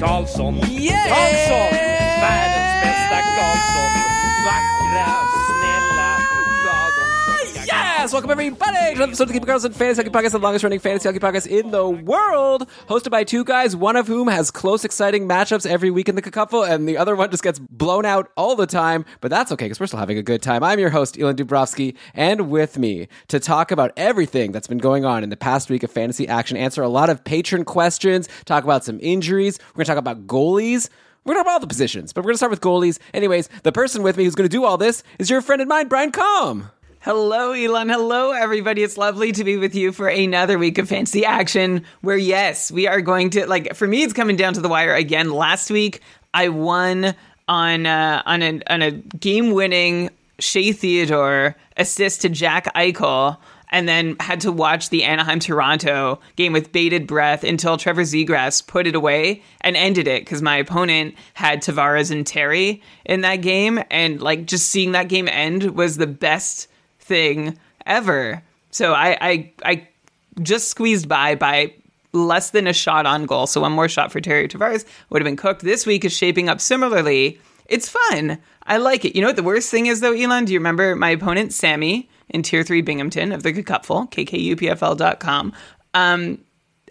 Karlsson, Karlsson, världens bästa Karlsson. Vackra, snälla ögon. Yes! Welcome everybody to episode of the Keep It Karlsson Fantasy Hockey Podcast, the longest running fantasy hockey podcast in the world, hosted by two guys, one of whom has close, exciting matchups every week in the Cacuffle, and the other one just gets blown out all the time. But that's okay because we're still having a good time. I'm your host, Elon Dubrovsky, and with me to talk about everything that's been going on in the past week of fantasy action, answer a lot of patron questions, talk about some injuries. We're going to talk about goalies. We're going to talk about all the positions, but we're going to start with goalies. Anyways, the person with me who's going to do all this is your friend and mine, Brian Com. Hello, Elon. Hello, everybody. It's lovely to be with you for another week of fancy action where, yes, we are going to, like, for me, it's coming down to the wire again. Last week, I won on, uh, on, a, on a game winning Shea Theodore assist to Jack Eichel and then had to watch the Anaheim Toronto game with bated breath until Trevor Zegras put it away and ended it because my opponent had Tavares and Terry in that game. And like just seeing that game end was the best thing ever. So I, I, I just squeezed by by less than a shot on goal. So one more shot for Terry Tavares would have been cooked. This week is shaping up similarly. It's fun. I like it. You know what the worst thing is though, Elon? Do you remember my opponent, Sammy, in Tier 3 Binghamton of the Cupful, kkupfl.com, um,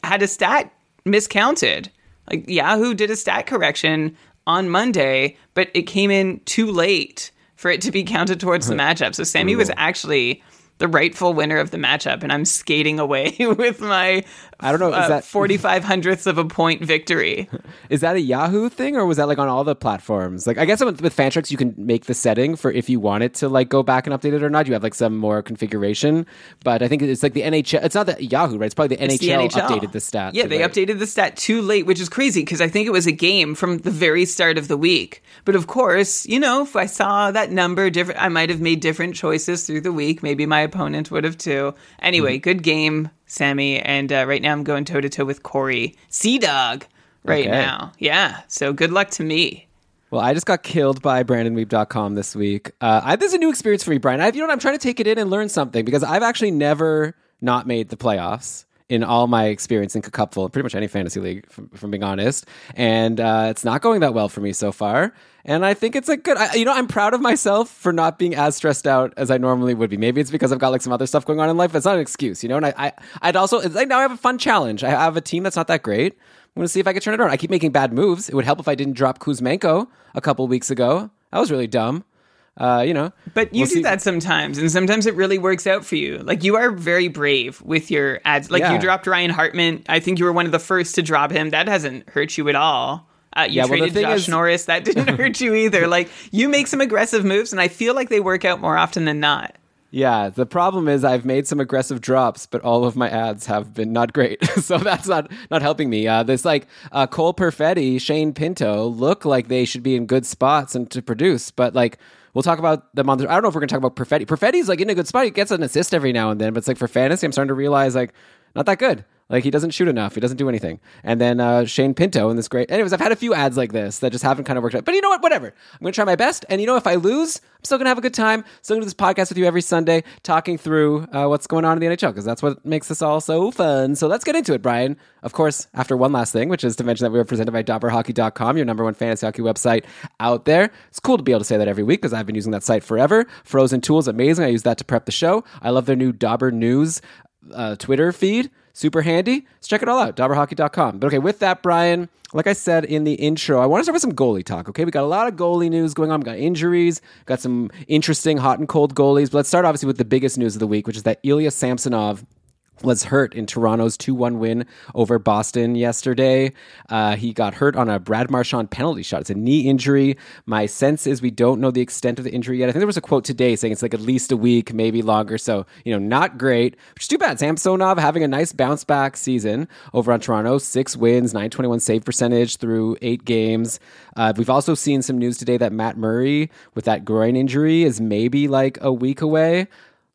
had a stat miscounted. Like Yahoo did a stat correction on Monday, but it came in too late for it to be counted towards the matchup. So Sammy was actually the rightful winner of the matchup, and I'm skating away with my I don't know, is uh, that- 45 hundredths of a point victory. Is that a Yahoo thing, or was that like on all the platforms? Like, I guess with, with Fantrax, you can make the setting for if you want it to like go back and update it or not. You have like some more configuration, but I think it's like the NHL. It's not the Yahoo, right? It's probably the, It's NHL, the NHL. updated the stat. Yeah, they like- updated the stat too late, which is crazy because I think it was a game from the very start of the week. But of course, you know, if I saw that number different, I might have made different choices through the week. Maybe my opponent would have too. Anyway, Mm-hmm. good game, Sammy. And uh, right now I'm going toe to toe with Corey Sea Dog right Okay. now. Yeah. So good luck to me. Well, I just got killed by BrandonWeeb.com this week. Uh, I, this is a new experience for me, Brian. I, you know what? I'm trying to take it in and learn something because I've actually never not made the playoffs in all my experience in Cupful, pretty much any fantasy league, from, from being honest. And uh, it's not going that well for me so far. And I think it's a good, I, you know, I'm proud of myself for not being as stressed out as I normally would be. Maybe it's because I've got like some other stuff going on in life. That's not an excuse, you know. And I, I I'd also it's like now I have a fun challenge. I have a team that's not that great. I'm going to see if I can turn it around. I keep making bad moves. It would help if I didn't drop Kuzmenko a couple weeks ago. That was really dumb. Uh, you know, But you We'll do see. that sometimes, and sometimes it really works out for you. Like you are very brave with your ads. Like Yeah. you dropped Ryan Hartman. I think you were one of the first to drop him. That hasn't hurt you at all. Uh, you Yeah, well, the traded thing Josh is- Norris. That didn't hurt you either. Like you make some aggressive moves, and I feel like they work out more often than not. Yeah, the problem is I've made some aggressive drops, but all of my ads have been not great, so that's not not helping me. Uh, this like uh, Cole Perfetti, Shane Pinto look like they should be in good spots and to produce, but like we'll talk about them on. The, I don't know if we're gonna talk about Perfetti. Perfetti's like in a good spot; he gets an assist every now and then, but it's like for fantasy, I'm starting to realize like not that good. Like he doesn't shoot enough. He doesn't do anything. And then uh, Shane Pinto in this great. Anyways, I've had a few ads like this that just haven't kind of worked out. But you know what? Whatever. I'm going to try my best. And you know, if I lose, I'm still going to have a good time. Still going to do this podcast with you every Sunday, talking through uh, what's going on in the NHL because that's what makes this all so fun. So let's get into it, Brian. Of course, after one last thing, which is to mention that we are presented by DobberHockey.com, your number one fantasy hockey website out there. It's cool to be able to say that every week because I've been using that site forever. Frozen Tools, amazing. I use that to prep the show. I love their new Dobber News uh, Twitter feed. Super handy. Let's check it all out. Dobberhockey.com. But okay, with that, Brian, like I said in the intro, I want to start with some goalie talk. Okay, we got a lot of goalie news going on. We got injuries, got some interesting hot and cold goalies. But let's start obviously with the biggest news of the week, which is that Ilya Samsonov was hurt in Toronto's 2 1 win over Boston yesterday. Uh, he got hurt on a Brad Marchand penalty shot. It's a knee injury. My sense is we don't know the extent of the injury yet. I think there was a quote today saying it's like at least a week, maybe longer. So, you know, not great, which is too bad. Samsonov having a nice bounce back season over on Toronto. Six wins, 921 save percentage through eight games. Uh, we've also seen some news today that Matt Murray, with that groin injury, is maybe like a week away.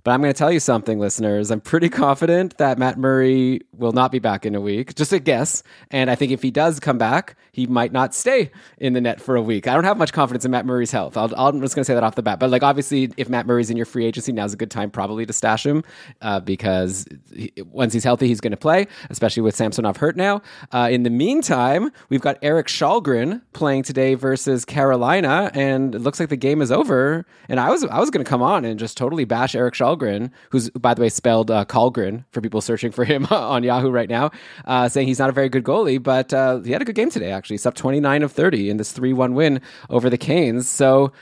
But I'm going to tell you something, listeners. I'm pretty confident that Matt Murray will not be back in a week. Just a guess. And I think if he does come back, he might not stay in the net for a week. I don't have much confidence in Matt Murray's health. i am just going to say that off the bat. But like, obviously, if Matt Murray's in your free agency, now's a good time probably to stash him uh, because he, once he's healthy, he's going to play, especially with Samsonov hurt now. Uh, in the meantime, we've got Erik Källgren playing today versus Carolina, and it looks like the game is over. And I was I was going to come on and just totally bash Erik Källgren Källgren, who's by the way spelled uh, for people searching for him on Yahoo right now, uh, saying he's not a very good goalie, but uh, he had a good game today. Actually, he's up 29 of 30 in this 3-1 win over the Canes. So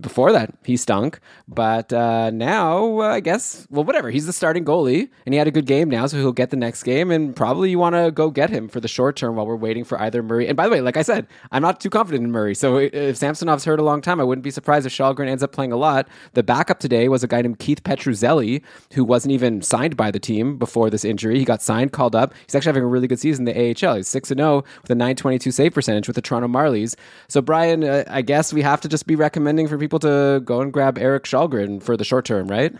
before that, he stunk. But uh, now, uh, I guess, well, whatever. He's the starting goalie, and he had a good game now, so he'll get the next game. And probably you want to go get him for the short term while we're waiting for either Murray. And by the way, like I said, I'm not too confident in Murray. So if Samsonov's hurt a long time, I wouldn't be surprised if Källgren ends up playing a lot. The backup today was a guy named Keith Petruzzelli, who wasn't even signed by the team before this injury. He got signed, called up. He's actually having a really good season in the AHL. He's 6 0 with a 922 save percentage with the Toronto Marlies. So, Brian, uh, I guess we have to just be recommending for people to go and grab Erik Källgren for the short term, right?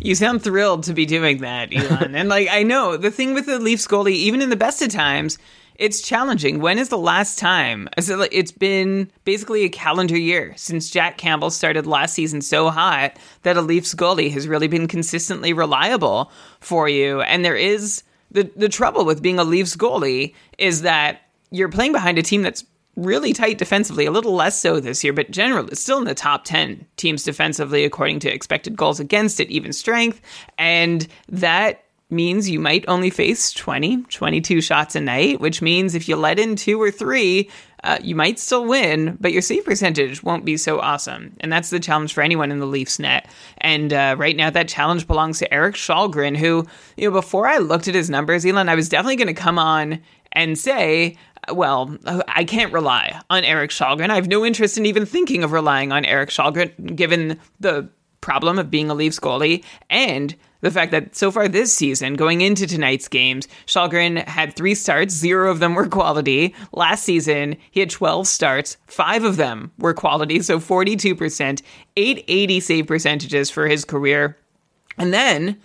You sound thrilled to be doing that, Elon. and like I know the thing with the Leafs goalie, even in the best of times, it's challenging. When is the last time? It's been basically a calendar year since Jack Campbell started last season so hot that a Leafs goalie has really been consistently reliable for you. And there is the the trouble with being a Leafs goalie is that you're playing behind a team that's really tight defensively, a little less so this year, but generally still in the top 10 teams defensively according to expected goals against it, even strength. And that means you might only face 20, 22 shots a night, which means if you let in two or three, uh, you might still win, but your save percentage won't be so awesome. And that's the challenge for anyone in the Leafs net. And uh, right now, that challenge belongs to Erik Källgren, who, you know, before I looked at his numbers, Elon, I was definitely going to come on and say, well, I can't rely on Erik Källgren. I have no interest in even thinking of relying on Erik Källgren, given the problem of being a Leafs goalie and the fact that so far this season, going into tonight's games, Källgren had three starts, zero of them were quality. Last season, he had 12 starts, five of them were quality, so 42%, 880 save percentages for his career. And then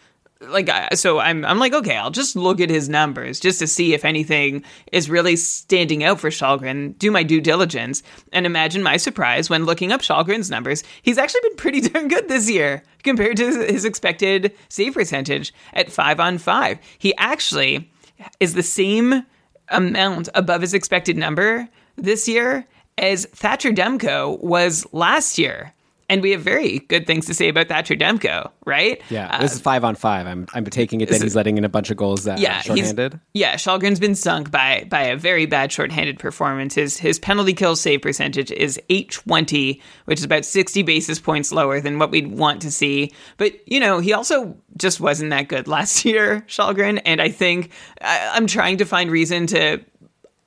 like so I'm I'm like okay I'll just look at his numbers just to see if anything is really standing out for Källgren do my due diligence and imagine my surprise when looking up Källgren's numbers. He's actually been pretty darn good this year compared to his expected save percentage at 5 on 5 he actually is the same amount above his expected number this year as Thatcher Demko was last year and we have very good things to say about Thatcher Demko, right? Yeah, this uh, is five on five. I'm I'm taking it that he's letting in a bunch of goals that yeah, shorthanded. Yeah, Källgren's been sunk by by a very bad shorthanded performance. His his penalty kill save percentage is 820, which is about 60 basis points lower than what we'd want to see. But you know, he also just wasn't that good last year, Källgren, and I think I, I'm trying to find reason to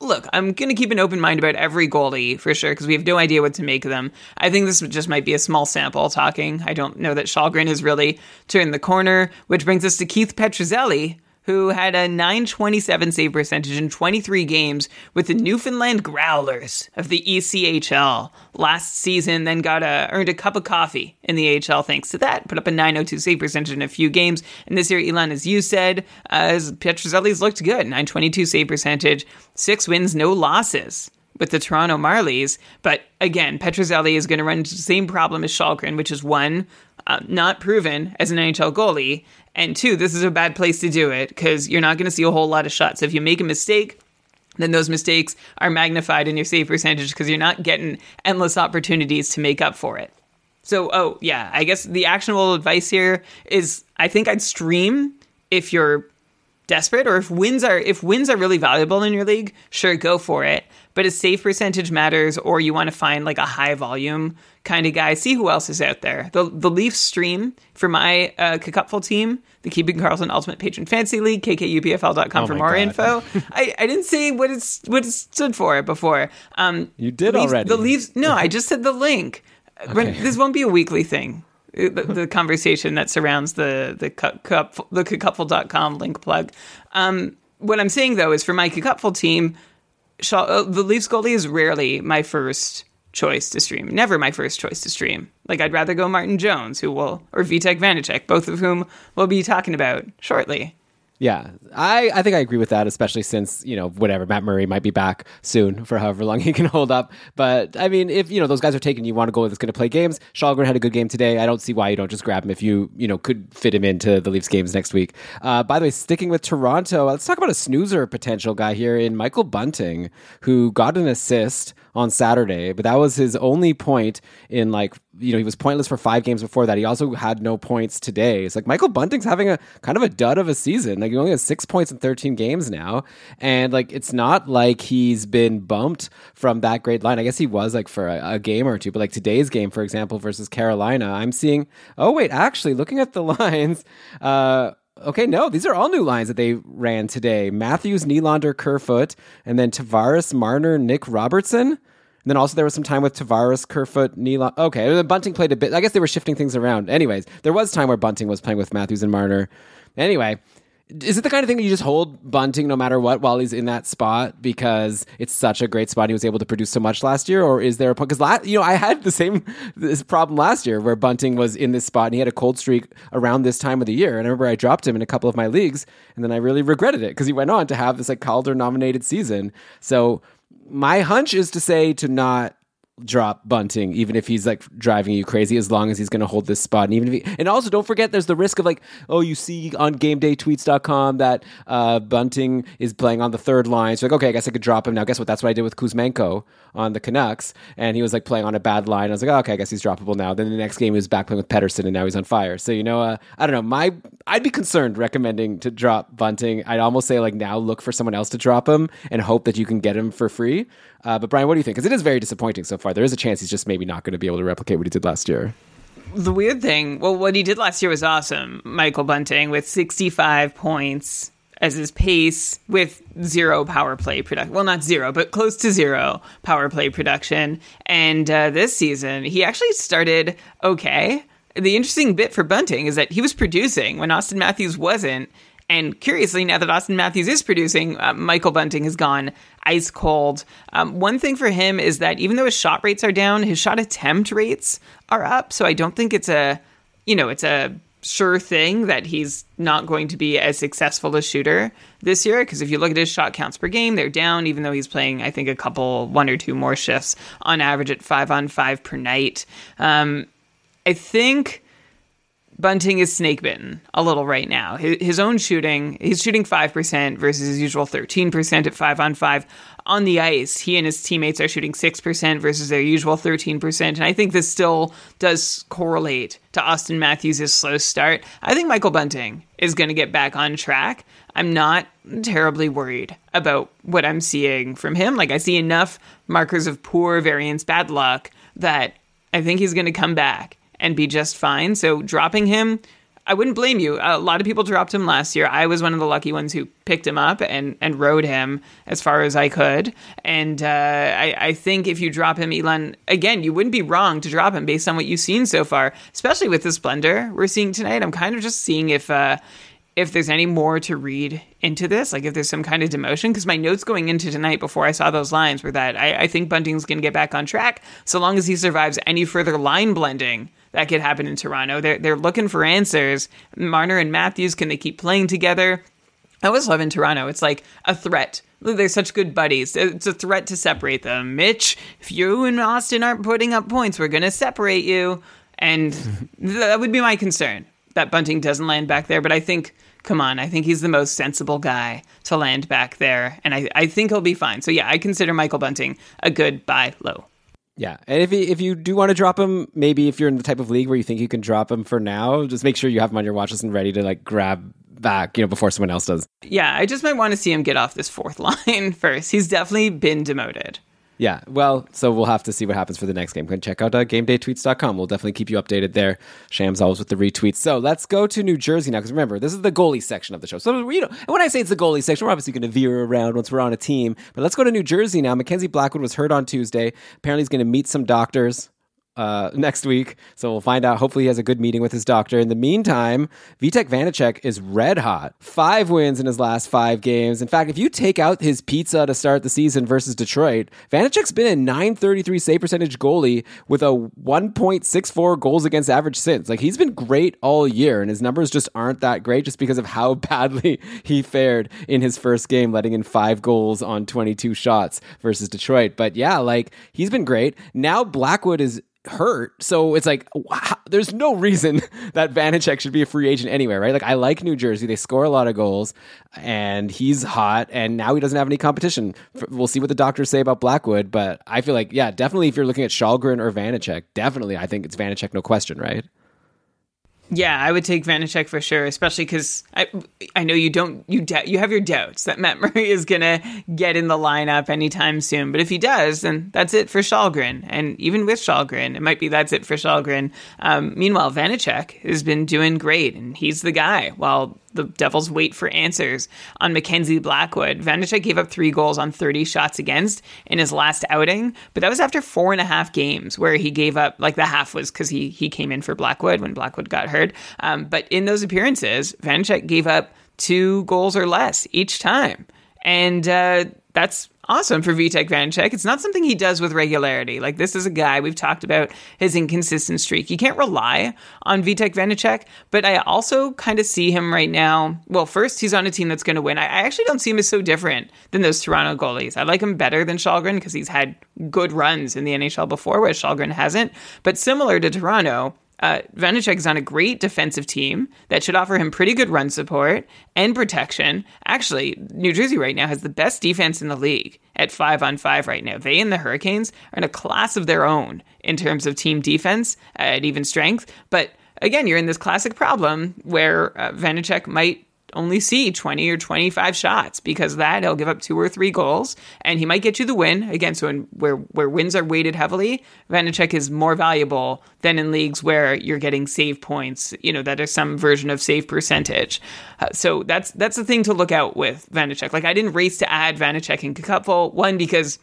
look, I'm going to keep an open mind about every goalie for sure because we have no idea what to make of them. I think this just might be a small sample talking. I don't know that Källgren has really turned the corner, which brings us to Keith Petruzzelli, who had a 927 save percentage in 23 games with the Newfoundland Growlers of the ECHL last season, then got a earned a cup of coffee in the AHL thanks to that. Put up a 902 save percentage in a few games. And this year, Elon, as you said, uh, Petruzzelli's looked good. 922 save percentage, six wins, no losses with the Toronto Marlies. But again, Petruzzelli is going to run into the same problem as Källgren, which is one, uh, not proven as an NHL goalie, and two, this is a bad place to do it because you're not going to see a whole lot of shots. If you make a mistake, then those mistakes are magnified in your save percentage because you're not getting endless opportunities to make up for it. So, oh, yeah, I guess the actionable advice here is I think I'd stream if you're desperate or if wins are if wins are really valuable in your league, sure go for it. But a save percentage matters or you want to find like a high volume kind of guy, see who else is out there. The the Leafs stream for my uh team, the Keeping Karlsson Ultimate Patron Fantasy League, kkupfl.com Oh for more God. info. I, I didn't say what it's what it stood for before. Um You did Leafs- already. The Leafs no, I just said the link. But Okay. This won't be a weekly thing. The, conversation that surrounds the the cup, cup the cupful.com link plug. Um, what I'm saying though is for my cupful team, Shaw, uh, the Leafs goalie is rarely my first choice to stream. Never my first choice to stream. Like I'd rather go Martin Jones, who will, or Vitek Vanacek, both of whom we'll be talking about shortly. Yeah, I, I think I agree with that, especially since, you know, whatever, Matt Murray might be back soon for however long he can hold up. But, I mean, if, you know, those guys are taken, you want to go that's going to play games. Källgren had a good game today. I don't see why you don't just grab him if you, you know, could fit him into the Leafs games next week. Uh, by the way, sticking with Toronto, let's talk about a snoozer potential guy here in Michael Bunting, who got an assist on Saturday, but that was his only point in like you know he was pointless for five games before that. He also had no points today. It's like Michael Bunting's having a kind of a dud of a season. Like he only has six points in thirteen games now, and like it's not like he's been bumped from that great line. I guess he was like for a, a game or two, but like today's game, for example, versus Carolina, I'm seeing. Oh wait, actually, looking at the lines. uh Okay, no, these are all new lines that they ran today. Matthews, Nylander, Kerfoot, and then Tavares, Marner, Nick Robertson. And then also there was some time with Tavares, Kerfoot, Nylander. Okay, and then Bunting played a bit. I guess they were shifting things around. Anyways, there was time where Bunting was playing with Matthews and Marner. Anyway, is it the kind of thing that you just hold Bunting no matter what while he's in that spot because it's such a great spot? He was able to produce so much last year, or is there a point? Because last, you know, I had the same this problem last year where Bunting was in this spot and he had a cold streak around this time of the year. And I remember I dropped him in a couple of my leagues, and then I really regretted it because he went on to have this like Calder nominated season. So my hunch is to say to not drop Bunting, even if he's like driving you crazy, as long as he's going to hold this spot. And even if he, and also don't forget, there's the risk of like, oh, you see on GameDayTweets.com that uh, Bunting is playing on the third line. So like, okay, I guess I could drop him now. Guess what? That's what I did with Kuzmenko on the Canucks, and he was like playing on a bad line. I was like, oh, okay, I guess he's droppable now. Then the next game he was back playing with Pettersson, and now he's on fire. So you know, uh, I don't know. My I'd be concerned recommending to drop Bunting. I'd almost say like now look for someone else to drop him and hope that you can get him for free. Uh, but Brian, what do you think? Because it is very disappointing so far. There is a chance he's just maybe not going to be able to replicate what he did last year. The weird thing, well, what he did last year was awesome. Michael Bunting with 65 points as his pace with zero power play production. Well, not zero, but close to zero power play production. And uh, this season, he actually started okay. The interesting bit for Bunting is that he was producing when Auston Matthews wasn't. And curiously, now that Auston Matthews is producing, uh, Michael Bunting has gone ice cold. Um, one thing for him is that even though his shot rates are down, his shot attempt rates are up. So I don't think it's a, you know, it's a sure thing that he's not going to be as successful a shooter this year. Because if you look at his shot counts per game, they're down, even though he's playing, I think, a couple, one or two more shifts on average at five on five per night. Um, I think. Bunting is snake bitten a little right now. His, own shooting, he's shooting 5% versus his usual 13% at 5 on 5. On the ice, he and his teammates are shooting 6% versus their usual 13%. And I think this still does correlate to Auston Matthews' slow start. I think Michael Bunting is going to get back on track. I'm not terribly worried about what I'm seeing from him. Like, I see enough markers of poor variance, bad luck, that I think he's going to come back and be just fine. So dropping him, I wouldn't blame you. A lot of people dropped him last year. I was one of the lucky ones who picked him up and, and rode him as far as I could. And uh, I, I think if you drop him, Elon, again, you wouldn't be wrong to drop him based on what you've seen so far, especially with the splendor we're seeing tonight. I'm kind of just seeing if. Uh, if there's any more to read into this, like if there's some kind of demotion, because my notes going into tonight before I saw those lines were that I, I think Bunting's going to get back on track so long as he survives any further line blending that could happen in Toronto. They're they're looking for answers. Marner and Matthews, can they keep playing together? I always love in Toronto. It's like a threat. They're such good buddies. It's a threat to separate them. Mitch, if you and Auston aren't putting up points, we're going to separate you. And that would be my concern that Bunting doesn't land back there. But I think, come on, I think he's the most sensible guy to land back there. And I, I think he'll be fine. So yeah, I consider Michael Bunting a good buy low. Yeah, and if you, if you do want to drop him, maybe if you're in the type of league where you think you can drop him for now, just make sure you have him on your watch list and ready to like grab back, you know, before someone else does. Yeah, I just might want to see him get off this fourth line first. He's definitely been demoted. Yeah, well, so we'll have to see what happens for the next game. Go check out uh, GameDayTweets.com. We'll definitely keep you updated there. Shams always with the retweets. So let's go to New Jersey now, because remember, this is the goalie section of the show. So, you know, and when I say it's the goalie section, we're obviously going to veer around once we're on a team. But let's go to New Jersey now. Mackenzie Blackwood was hurt on Tuesday. Apparently, he's going to meet some doctors uh, next week. So we'll find out. Hopefully, he has a good meeting with his doctor. In the meantime, Vitek Vanacek is red hot. Five wins in his last five games. In fact, if you take out his pizza to start the season versus Detroit, Vanacek's been a 933 save percentage goalie with a 1.64 goals against average since. Like, he's been great all year, and his numbers just aren't that great just because of how badly he fared in his first game, letting in five goals on 22 shots versus Detroit. But yeah, like, he's been great. Now, Blackwood is hurt. So it's like, wow, there's no reason that Vanacek should be a free agent anywhere, right? Like, I like New Jersey. They score a lot of goals, and he's hot, and now he doesn't have any competition. We'll see what the doctors say about Blackwood, but I feel like, yeah, definitely if you're looking at Kallgren or Vanacek, definitely I think it's Vanacek, no question, right? Yeah, I would take Vanacek for sure, especially because I I know you don't you doubt you have your doubts that Matt Murray is gonna get in the lineup anytime soon. But if he does, then that's it for Kallgren. And even with Kallgren, it might be that's it for Kallgren. Um, meanwhile, Vanacek has been doing great, and he's the guy. While the Devils wait for answers on Mackenzie Blackwood. Vanacek gave up three goals on 30 shots against in his last outing, but that was after four and a half games where he gave up, like the half was because he, he came in for Blackwood when Blackwood got hurt. Um, but in those appearances, Vanacek gave up two goals or less each time. And uh, that's awesome for Vitek Vanacek. It's not something he does with regularity. Like this is a guy we've talked about his inconsistent streak. You can't rely on Vitek Vanacek, but I also kind of see him right now. Well, first he's on a team that's going to win. I actually don't see him as so different than those Toronto goalies. I like him better than Kallgren because he's had good runs in the NHL before, whereas Kallgren hasn't. But similar to Toronto, uh, is on a great defensive team that should offer him pretty good run support and protection. Actually, New Jersey right now has the best defense in the league at five on five right now. They and the Hurricanes are in a class of their own in terms of team defense at even strength. But again, you're in this classic problem where uh, Vanacek might only see 20 or 25 shots because that he'll give up two or three goals and he might get you the win. Again so in, where where wins are weighted heavily Vanacek is more valuable than in leagues where you're getting save points you know that is some version of save percentage. Uh, so that's that's the thing to look out with Vanacek. Like I didn't race to add Vanacek and Cupful one because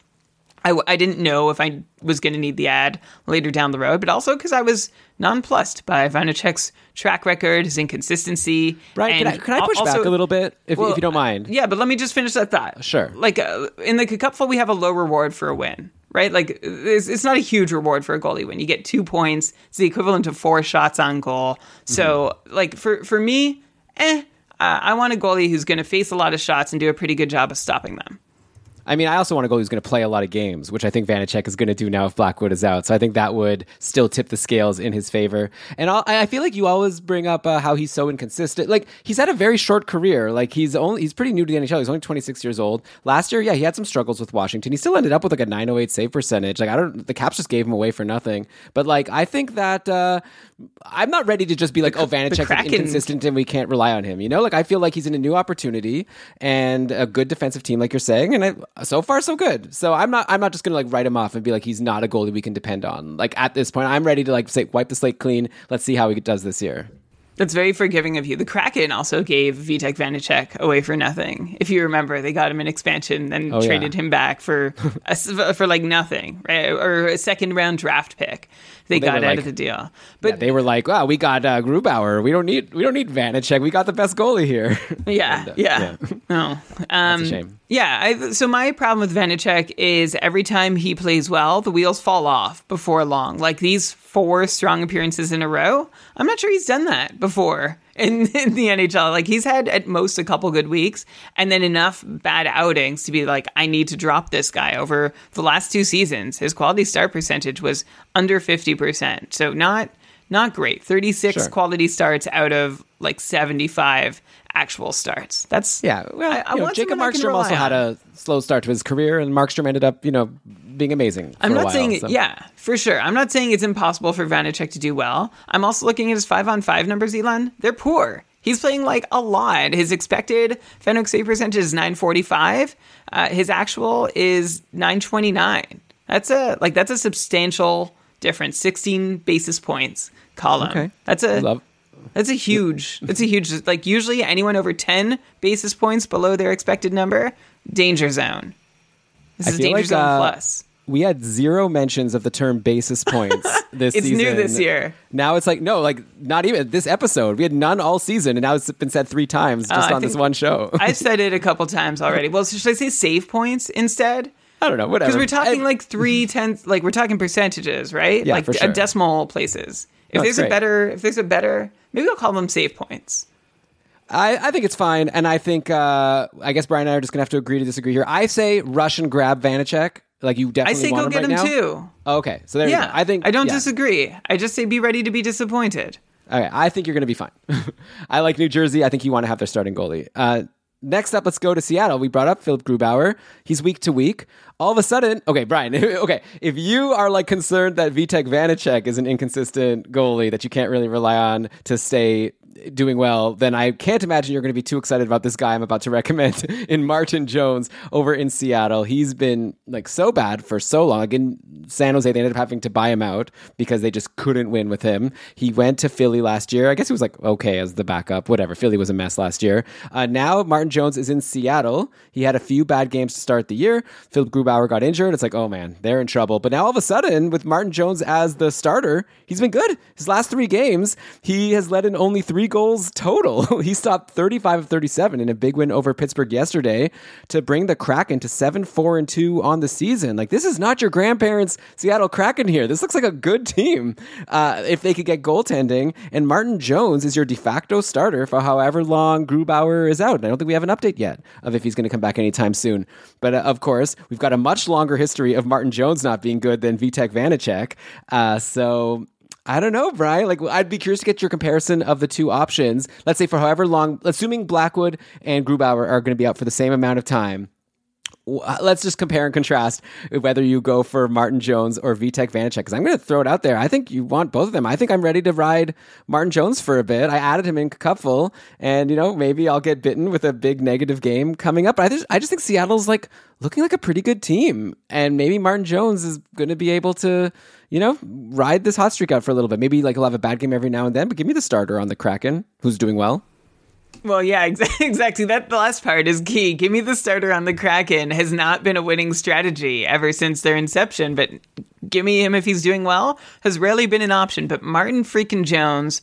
I, I didn't know if I was going to need the ad later down the road, but also because I was nonplussed by Vanacek's track record, his inconsistency. Right. Can I, can I push also, back a little bit, if, well, if you don't mind? Yeah, but let me just finish that thought. Sure. Like uh, in the cupful, we have a low reward for a win, right? Like it's, it's, not a huge reward for a goalie win. You get two points. It's the equivalent of four shots on goal. So, mm-hmm. like for for me, eh, uh, I want a goalie who's going to face a lot of shots and do a pretty good job of stopping them. I mean, I also want to go who's going to play a lot of games, which I think Vanacek is going to do now if Blackwood is out. So I think that would still tip the scales in his favor. And I'll, i feel like you always bring up uh, how he's so inconsistent. Like he's had a very short career. Like he's only he's pretty new to the NHL. He's only 26 years old. Last year, yeah, he had some struggles with Washington. He still ended up with like a 908 save percentage. Like I don't, the Caps just gave him away for nothing. But like I think that uh, I'm not ready to just be like, oh, Vanacek's inconsistent and we can't rely on him. You know, like I feel like he's in a new opportunity and a good defensive team, like you're saying. And I, so far, so good. So I'm not, I'm not just gonna like write him off and be like, he's not a goalie we can depend on. Like at this point, I'm ready to like say, wipe the slate clean. Let's see how he does this year. That's very forgiving of you. The Kraken also gave Vitek Vanacek away for nothing. If you remember, they got him in expansion, then oh, traded yeah. him back for a, for like nothing, right? Or a second round draft pick they, well, they got out like, of the deal. But yeah, they were like, "Wow, we got uh, Grubauer. We don't need we don't need Vanacek. We got the best goalie here." Yeah, and, uh, yeah. yeah. No, um, that's a shame. Yeah. I, so my problem with Vanacek is every time he plays well, the wheels fall off before long. Like these four strong appearances in a row, I'm not sure he's done that before in, in the NHL. Like he's had at most a couple good weeks and then enough bad outings to be like, I need to drop this guy over the last two seasons. His quality start percentage was under 50%. So not not great. 36 sure. quality starts out of like 75 actual starts. That's Yeah, well, I- I you know, Jacob Markstrom also rely had a slow start to his career, and Markstrom ended up, you know, being amazing. I'm not while, saying, so- yeah, for sure. I'm not saying it's impossible for Vanacek to do well. I'm also looking at his five on five numbers, Elon. They're poor. He's playing like a lot. His expected Fenwick save percentage is 945. Uh, his actual is 929. That's a like that's a substantial difference. 16 basis points column. Okay. That's a Love- that's a huge. That's a huge. Like usually, anyone over 10 basis points below their expected number, danger zone. This I is danger like, zone uh, plus. We had zero mentions of the term basis points this It's season. new this year. Now it's like no, like not even this episode. We had none all season, and now it's been said three times just I on this one show. I've said it a couple times already. Well, should I say save points instead? I don't know, whatever. Because we're talking I- like three tenths, like we're talking percentages, right? Yeah, like for sure. decimal places. If No, there's a better, if there's a better, maybe I'll call them save points. I, I think it's fine, and I think uh, I guess Brian and I are just gonna have to agree to disagree here. I say rush and grab Vanacek. Like you definitely. I say want go him get right him now? too. Okay, so there you Yeah, go. I think I don't yeah. disagree. I just say be ready to be disappointed. Okay, I think you're going to be fine. I like New Jersey. I think you want to have their starting goalie. Uh, next up, let's go to Seattle. We brought up Philip Grubauer. He's week to week. All of a sudden, okay, Brian. okay, if you are like concerned that Vitek Vanacek is an inconsistent goalie that you can't really rely on to stay doing well, then I can't imagine you're going to be too excited about this guy I'm about to recommend in Martin Jones over in Seattle. He's been like so bad for so long. Like in San Jose, they ended up having to buy him out because they just couldn't win with him. He went to Philly last year. I guess he was like okay as the backup. Whatever. Philly was a mess last year. Uh, now Martin Jones is in Seattle. He had a few bad games to start the year. Philip Grubauer got injured. It's like oh man, they're in trouble. But now all of a sudden, with Martin Jones as the starter, he's been good. His last three games, he has led in only three goals total. he stopped 35 of 37 in a big win over Pittsburgh yesterday to bring the Kraken to 7 4 and 2 on the season. Like, this is not your grandparents' Seattle Kraken here. This looks like a good team uh, if they could get goaltending. And Martin Jones is your de facto starter for however long Grubauer is out. And I don't think we have an update yet of if he's going to come back anytime soon. But uh, of course, we've got a much longer history of Martin Jones not being good than Vitek Vanacek. Uh, so I don't know, Brian. Like, I'd be curious to get your comparison of the two options. Let's say for however long, assuming Blackwood and Grubauer are going to be out for the same amount of time. Uh, Let's just compare and contrast whether you go for Martin Jones or Vitek Vanacek. Because I'm going to throw it out there. I think you want both of them. I think I'm ready to ride Martin Jones for a bit. I added him in Cupful, and you know maybe I'll get bitten with a big negative game coming up. But I just, I just think Seattle's like looking like a pretty good team, and maybe Martin Jones is going to be able to you know, ride this hot streak out for a little bit. Maybe like he'll have a bad game every now and then, but give me the starter on the Kraken who's doing well. Well, yeah, ex- exactly. That the last part is key. Give me the starter on the Kraken has not been a winning strategy ever since their inception, but give me him if he's doing well has rarely been an option. But Martin freaking Jones,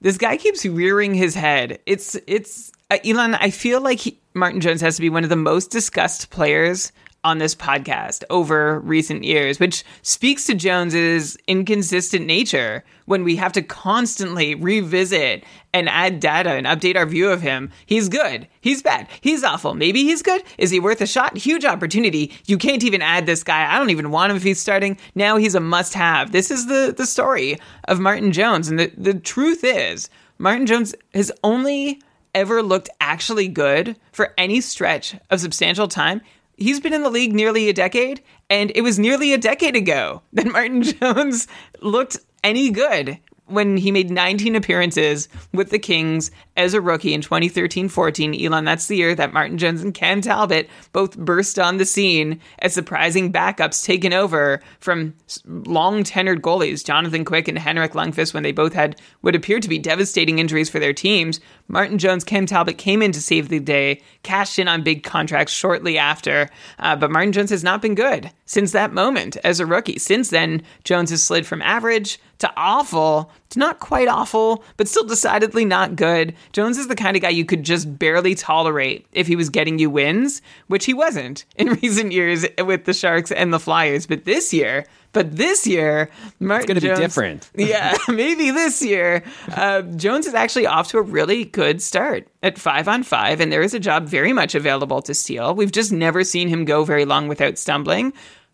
this guy keeps rearing his head. It's it's uh, Elon. I feel like he, Martin Jones has to be one of the most discussed players on this podcast over recent years, which speaks to Jones's inconsistent nature when we have to constantly revisit and add data and update our view of him. He's good. He's bad. He's awful. Maybe he's good. Is he worth a shot? Huge opportunity. You can't even add this guy. I don't even want him if he's starting. Now he's a must have. This is the, the story of Martin Jones. And the, the truth is, Martin Jones has only ever looked actually good for any stretch of substantial time he's been in the league nearly a decade, and it was nearly a decade ago that Martin Jones looked any good when he made 19 appearances with the Kings as a rookie in 2013-14. Elon, that's the year that Martin Jones and Cam Talbot both burst on the scene as surprising backups taken over from long-tenured goalies, Jonathan Quick and Henrik Lundqvist, when they both had what appeared to be devastating injuries for their teams. Martin Jones, Cam Talbot came in to save the day, cashed in on big contracts shortly after, uh, but Martin Jones has not been good since that moment as a rookie. Since then, Jones has slid from average to awful to not quite awful, but still decidedly not good. Jones is the kind of guy you could just barely tolerate if he was getting you wins, which he wasn't in recent years with the Sharks and the Flyers. But this year, but this year, Martin gonna be different. yeah, maybe this year, uh, Jones is actually off to a really good start at five on five, and there is a job very much available to steal. We've just never seen him go very long without stumbling.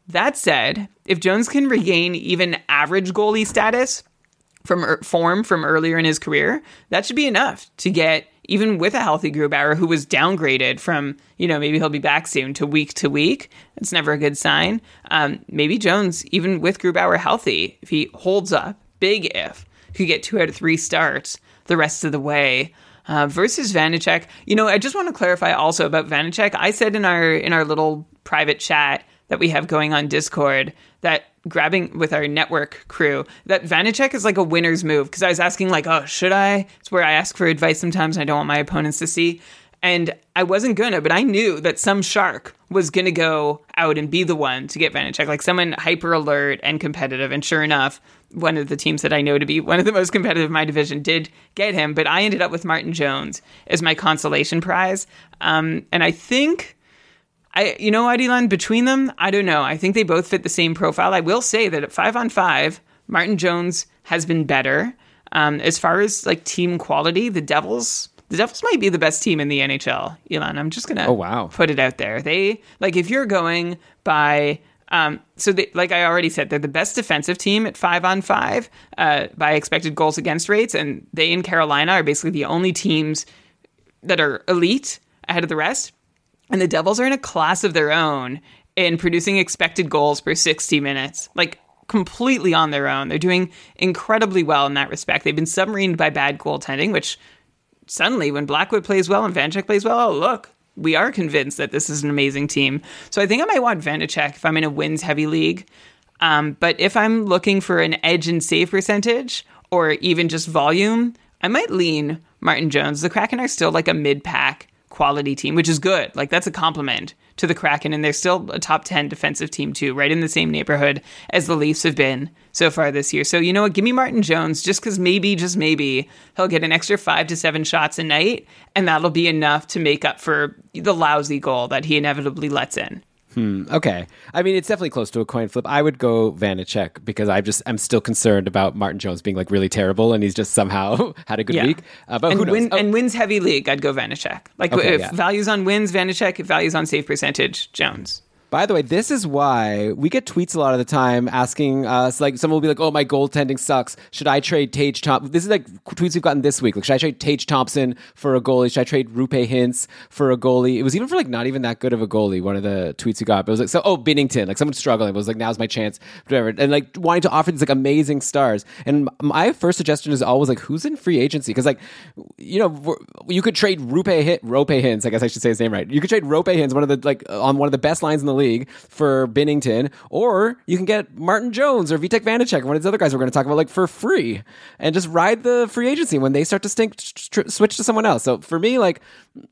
That said, if Jones can regain even average goalie status from er- form from earlier in his career, that should be enough to get even with a healthy Grubauer who was downgraded from, you know, maybe he'll be back soon to week to week. It's never a good sign. Um, maybe Jones, even with Grubauer healthy, if he holds up, big if, could get two out of three starts the rest of the way. Uh, versus Vanecek, you know, I just want to clarify also about Vanecek. I said in our in our little private chat that we have going on Discord that grabbing with our network crew that Vanecek is like a winner's move because I was asking like, oh, should I? It's where I ask for advice sometimes and I don't want my opponents to see. And I wasn't gonna, but I knew that some shark was gonna go out and be the one to get Vanecek, like someone hyper alert and competitive. And sure enough, one of the teams that I know to be one of the most competitive in my division did get him. But I ended up with Martin Jones as my consolation prize. Um, and I think I, you know what, Elon, between them, I don't know. I think they both fit the same profile. I will say that at five on five, Martin Jones has been better. Um, as far as like team quality, the Devils, the Devils might be the best team in the NHL. Elon, I'm just gonna oh, wow. put it out there. They like if you're going by um, so they, like I already said, they're the best defensive team at five on five uh, by expected goals against rates, and they in Carolina are basically the only teams that are elite ahead of the rest. And the Devils are in a class of their own in producing expected goals per 60 minutes. Like completely on their own. They're doing incredibly well in that respect. They've been submarined by bad goaltending, which suddenly when Blackwood plays well and Vanecek plays well, oh look, we are convinced that this is an amazing team. So I think I might want Vanecek if I'm in a wins heavy league. Um, but if I'm looking for an edge in save percentage or even just volume, I might lean Martin Jones. The Kraken are still like a mid pack quality team, which is good. Like that's a compliment to the Kraken, and they're still a top 10 defensive team, too, right in the same neighborhood as the Leafs have been so far this year. So, you know what? Give me Martin Jones just because maybe, just maybe, he'll get an extra five to seven shots a night, and that'll be enough to make up for the lousy goal that he inevitably lets in. Hmm, okay. I mean, it's definitely close to a coin flip. I would go Vanacek because I just I'm still concerned about Martin Jones being like really terrible, and he's just somehow had a good Yeah. week. Uh, but and, who knows? win, Oh, and wins heavy league, I'd go Vanacek. Like Okay, if yeah. values on wins, Vanacek. If values on save percentage, Jones. By the way, this is why we get tweets a lot of the time asking us, like, someone will be like, "Oh, my goaltending sucks. Should I trade Tage Thompson?" This is like tweets we've gotten this week. Like, should I trade Tage Thompson for a goalie? Should I trade Rupe Hintz for a goalie? It was even for like not even that good of a goalie. One of the tweets we got, but it was like, "So, oh, Binnington, like someone's struggling." It was like, "Now's my chance," whatever, and like wanting to offer these like amazing stars. And my first suggestion is always like, "Who's in free agency?" Because like, you know, you could trade Rupe Hint, Rope Hintz. I guess I should say his name right. You could trade Rope Hintz, one of the like on one of the best lines in the league for Binnington, or you can get Martin Jones or Vitek Vanacek, one of these other guys we're going to talk about, like for free, and just ride the free agency when they start to stink. Tr- switch to someone else. So for me, like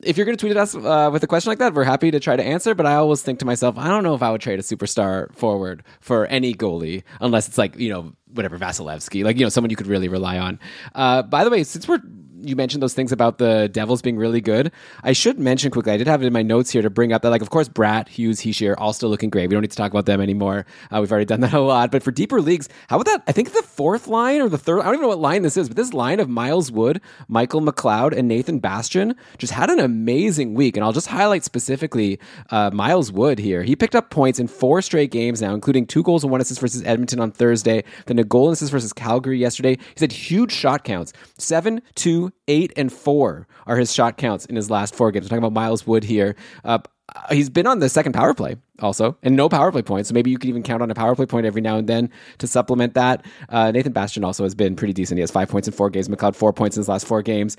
if you're going to tweet at us uh, with a question like that, we're happy to try to answer. But I always think to myself, I don't know if I would trade a superstar forward for any goalie unless it's like you know whatever Vasilevskiy, like you know someone you could really rely on. Uh, by the way, since we're you mentioned those things about the Devils being really good. I should mention quickly. I did have it in my notes here to bring up that, like, of course, Bratt, Hughes, Hischier, all still looking great. We don't need to talk about them anymore. Uh, we've already done that a lot. But for deeper leagues, how about that? I think the fourth line or the third. I don't even know what line this is, but this line of Miles Wood, Michael McLeod, and Nathan Bastian just had an amazing week. And I'll just highlight specifically uh, Miles Wood here. He picked up points in four straight games now, including two goals and one assist versus Edmonton on Thursday, then a goal and assist versus Calgary yesterday. He's had huge shot counts seven, eight, and four are his shot counts in his last four games. We're talking about Miles Wood here. Uh, he's been on the second power play also, and no power play points. So maybe you could even count on a power play point every now and then to supplement that. Uh, Nathan Bastian also has been pretty decent. He has five points in four games. McLeod four points in his last four games.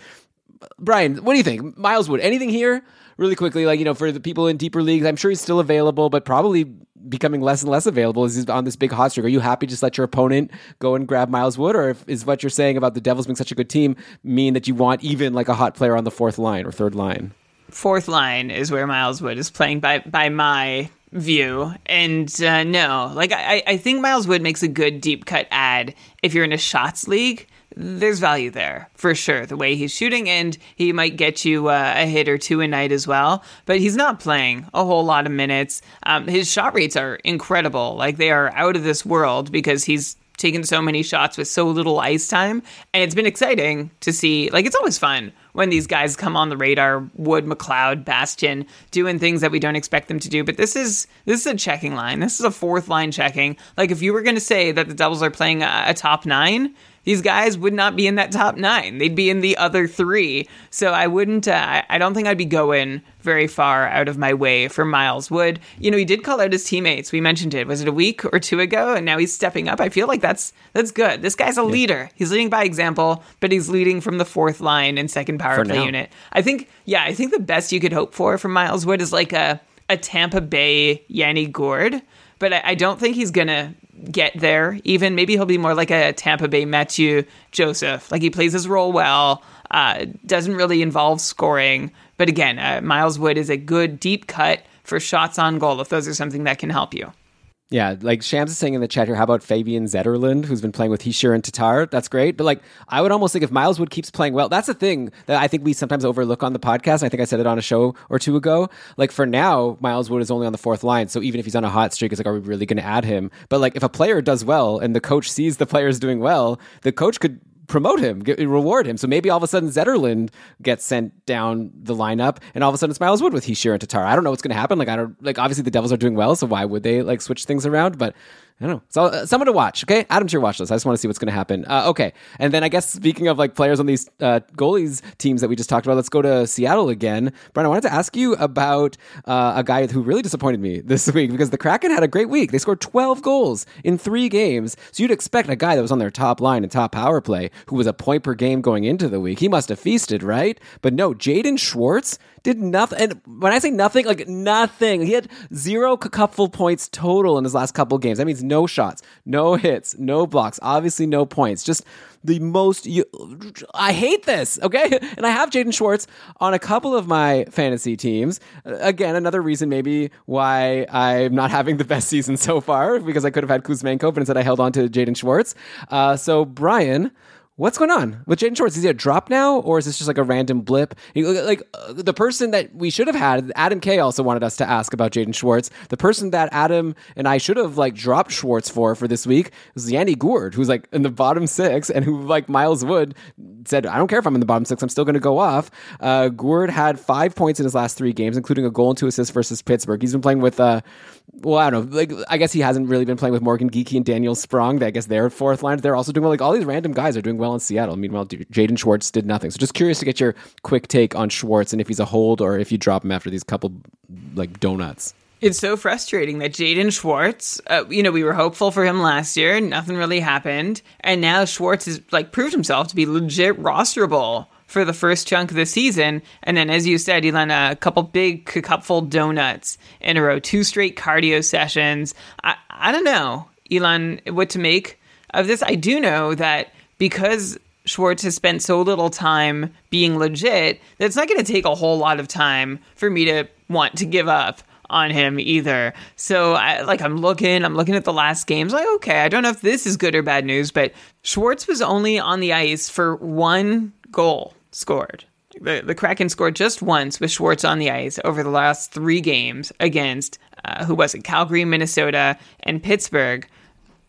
Brian, what do you think? Miles Wood, anything here? Really quickly, like, you know, for the people in deeper leagues, I'm sure he's still available, but probably becoming less and less available as he's on this big hot streak. Are you happy just let your opponent go and grab Miles Wood? Or if, is what you're saying about the Devils being such a good team mean that you want even like a hot player on the fourth line or third line? fourth line is where Miles Wood is playing by by my view. And uh, no, like I, I think Miles Wood makes a good deep cut ad if you're in a shots league. There's value there for sure. The way he's shooting, and he might get you uh, a hit or two a night as well. But he's not playing a whole lot of minutes. Um, his shot rates are incredible. Like they are out of this world because he's taken so many shots with so little ice time. And it's been exciting to see. Like, it's always fun when these guys come on the radar Wood, McLeod, Bastian, doing things that we don't expect them to do. But this is this is a checking line. This is a fourth line checking. Like, if you were going to say that the Devils are playing a, a top nine, these guys would not be in that top nine. They'd be in the other three. So I wouldn't, uh, I don't think I'd be going very far out of my way for Miles Wood. You know, he did call out his teammates. We mentioned it. Was it a week or two ago? And now he's stepping up. I feel like that's that's good. This guy's a yeah. leader. He's leading by example, but he's leading from the fourth line and second power for play now. unit. I think, yeah, I think the best you could hope for from Miles Wood is like a a Tampa Bay Yanni Gourde, but I, I don't think he's gonna get there. Even maybe he'll be more like a Tampa Bay Mathieu Joseph. Like he plays his role well, uh, doesn't really involve scoring. But again, uh, Miles Wood is a good deep cut for shots on goal if those are something that can help you. Yeah, like Shams is saying in the chat here, how about Fabian Zetterlund, who's been playing with Hischier and Tatar? That's great. But like, I would almost think if Miles Wood keeps playing well, that's the thing that I think we sometimes overlook on the podcast. I think I said it on a show or two ago. Like for now, Miles Wood is only on the fourth line. So even if he's on a hot streak, it's like, are we really going to add him? But like, if a player does well and the coach sees the players doing well, the coach could promote him, get, reward him. So maybe all of a sudden Zetterlund gets sent down the lineup, and all of a sudden it's Miles Wood with Hischier and Tatar. I don't know what's going to happen. Like I don't like obviously the Devils are doing well, so why would they like switch things around? But I don't know. So uh, someone to watch. Okay, Adam to your watch list. I just want to see what's going to happen. Uh, okay, and then I guess speaking of like players on these uh, goalies teams that we just talked about, let's go to Seattle again. Brian, I wanted to ask you about uh, a guy who really disappointed me this week because the Kraken had a great week. They scored 12 goals in three games. So you'd expect a guy that was on their top line and top power play, who was a point per game going into the week. He must have feasted, right? But no, Jaden Schwartz did nothing. And when I say nothing, like nothing, he had zero cupful points total in his last couple games. That means no shots, no hits, no blocks, obviously no points. Just the most. You, I hate this. Okay, and I have Jaden Schwartz on a couple of my fantasy teams. Again, another reason maybe why I'm not having the best season so far because I could have had Kuzmenko, but instead I held on to Jaden Schwartz. Uh, so Brian. What's going on with Jaden Schwartz? Is he a drop now, or is this just like a random blip? Like uh, the person that we should have had, Adam K also wanted us to ask about Jaden Schwartz. The person that Adam and I should have like dropped Schwartz for for this week was Yanni Gourde, who's like in the bottom six, and who like Miles Wood said, I don't care if I'm in the bottom six, I'm still going to go off. Uh, Gourde had five points in his last three games, including a goal and two assists versus Pittsburgh. He's been playing with. Uh, well, I don't know. Like, I guess he hasn't really been playing with Morgan Geekie and Daniel Sprong. I guess they're fourth line. They're also doing well. Like all these random guys are doing well in Seattle. Meanwhile, Jaden Schwartz did nothing. So just curious to get your quick take on Schwartz and if he's a hold or if you drop him after these couple like donuts. It's so frustrating that Jaden Schwartz, uh, you know, we were hopeful for him last year. Nothing really happened. And now Schwartz has like proved himself to be legit rosterable for the first chunk of the season. And then, as you said, ran a couple big cupful donuts in a row, two straight cardio sessions. I, I don't know, Elon, what to make of this. I do know that because Schwartz has spent so little time being legit, that it's not going to take a whole lot of time for me to want to give up on him either. So I like I'm looking, I'm looking at the last games like okay, I don't know if this is good or bad news, but Schwartz was only on the ice for one goal scored. The, the Kraken scored just once with Schwartz on the ice over the last three games against, uh, who was it, Calgary, Minnesota, and Pittsburgh.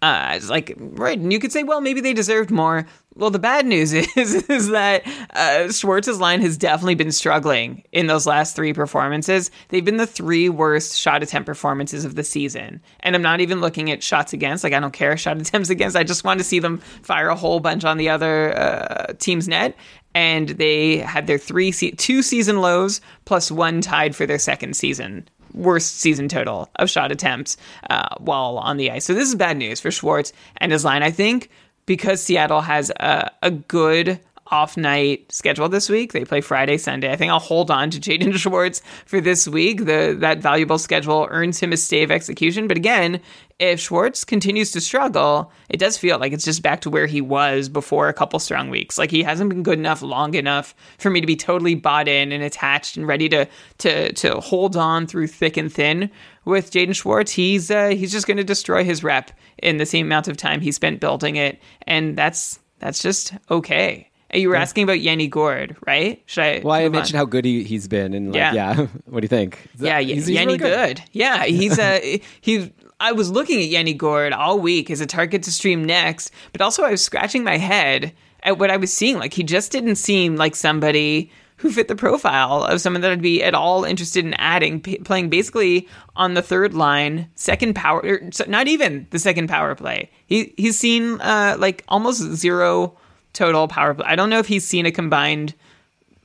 Uh, it's like, right, and you could say, well, maybe they deserved more. Well, the bad news is is that uh, Schwartz's line has definitely been struggling in those last three performances. They've been the three worst shot attempt performances of the season, and I'm not even looking at shots against. Like I don't care shot attempts against. I just want to see them fire a whole bunch on the other uh, team's net, and they had their three se- two season lows plus one tied for their second season worst season total of shot attempts uh, while on the ice. So this is bad news for Schwartz and his line. I think because Seattle has a, a good off night schedule this week. They play Friday, Sunday. I think I'll hold on to Jaden Schwartz for this week. The that valuable schedule earns him a stay of execution. But again, if Schwartz continues to struggle, it does feel like it's just back to where he was before a couple strong weeks. Like he hasn't been good enough long enough for me to be totally bought in and attached and ready to to to hold on through thick and thin with Jaden Schwartz. He's uh, he's just going to destroy his rep in the same amount of time he spent building it, and that's that's just okay. You were yeah. asking about Yanni Gourde, right? Should I? Well, I mentioned on? how good he, he's been, and like, yeah. yeah. what do you think? yeah, he's, he's Yanni really good. good. Yeah, he's a uh, he's I was looking at Yanni Gourde all week as a target to stream next, but also I was scratching my head at what I was seeing. Like he just didn't seem like somebody who fit the profile of someone that I'd be at all interested in adding, p- playing basically on the third line, second power, or not even the second power play. He he's seen uh, like almost zero total power play. I don't know if he's seen a combined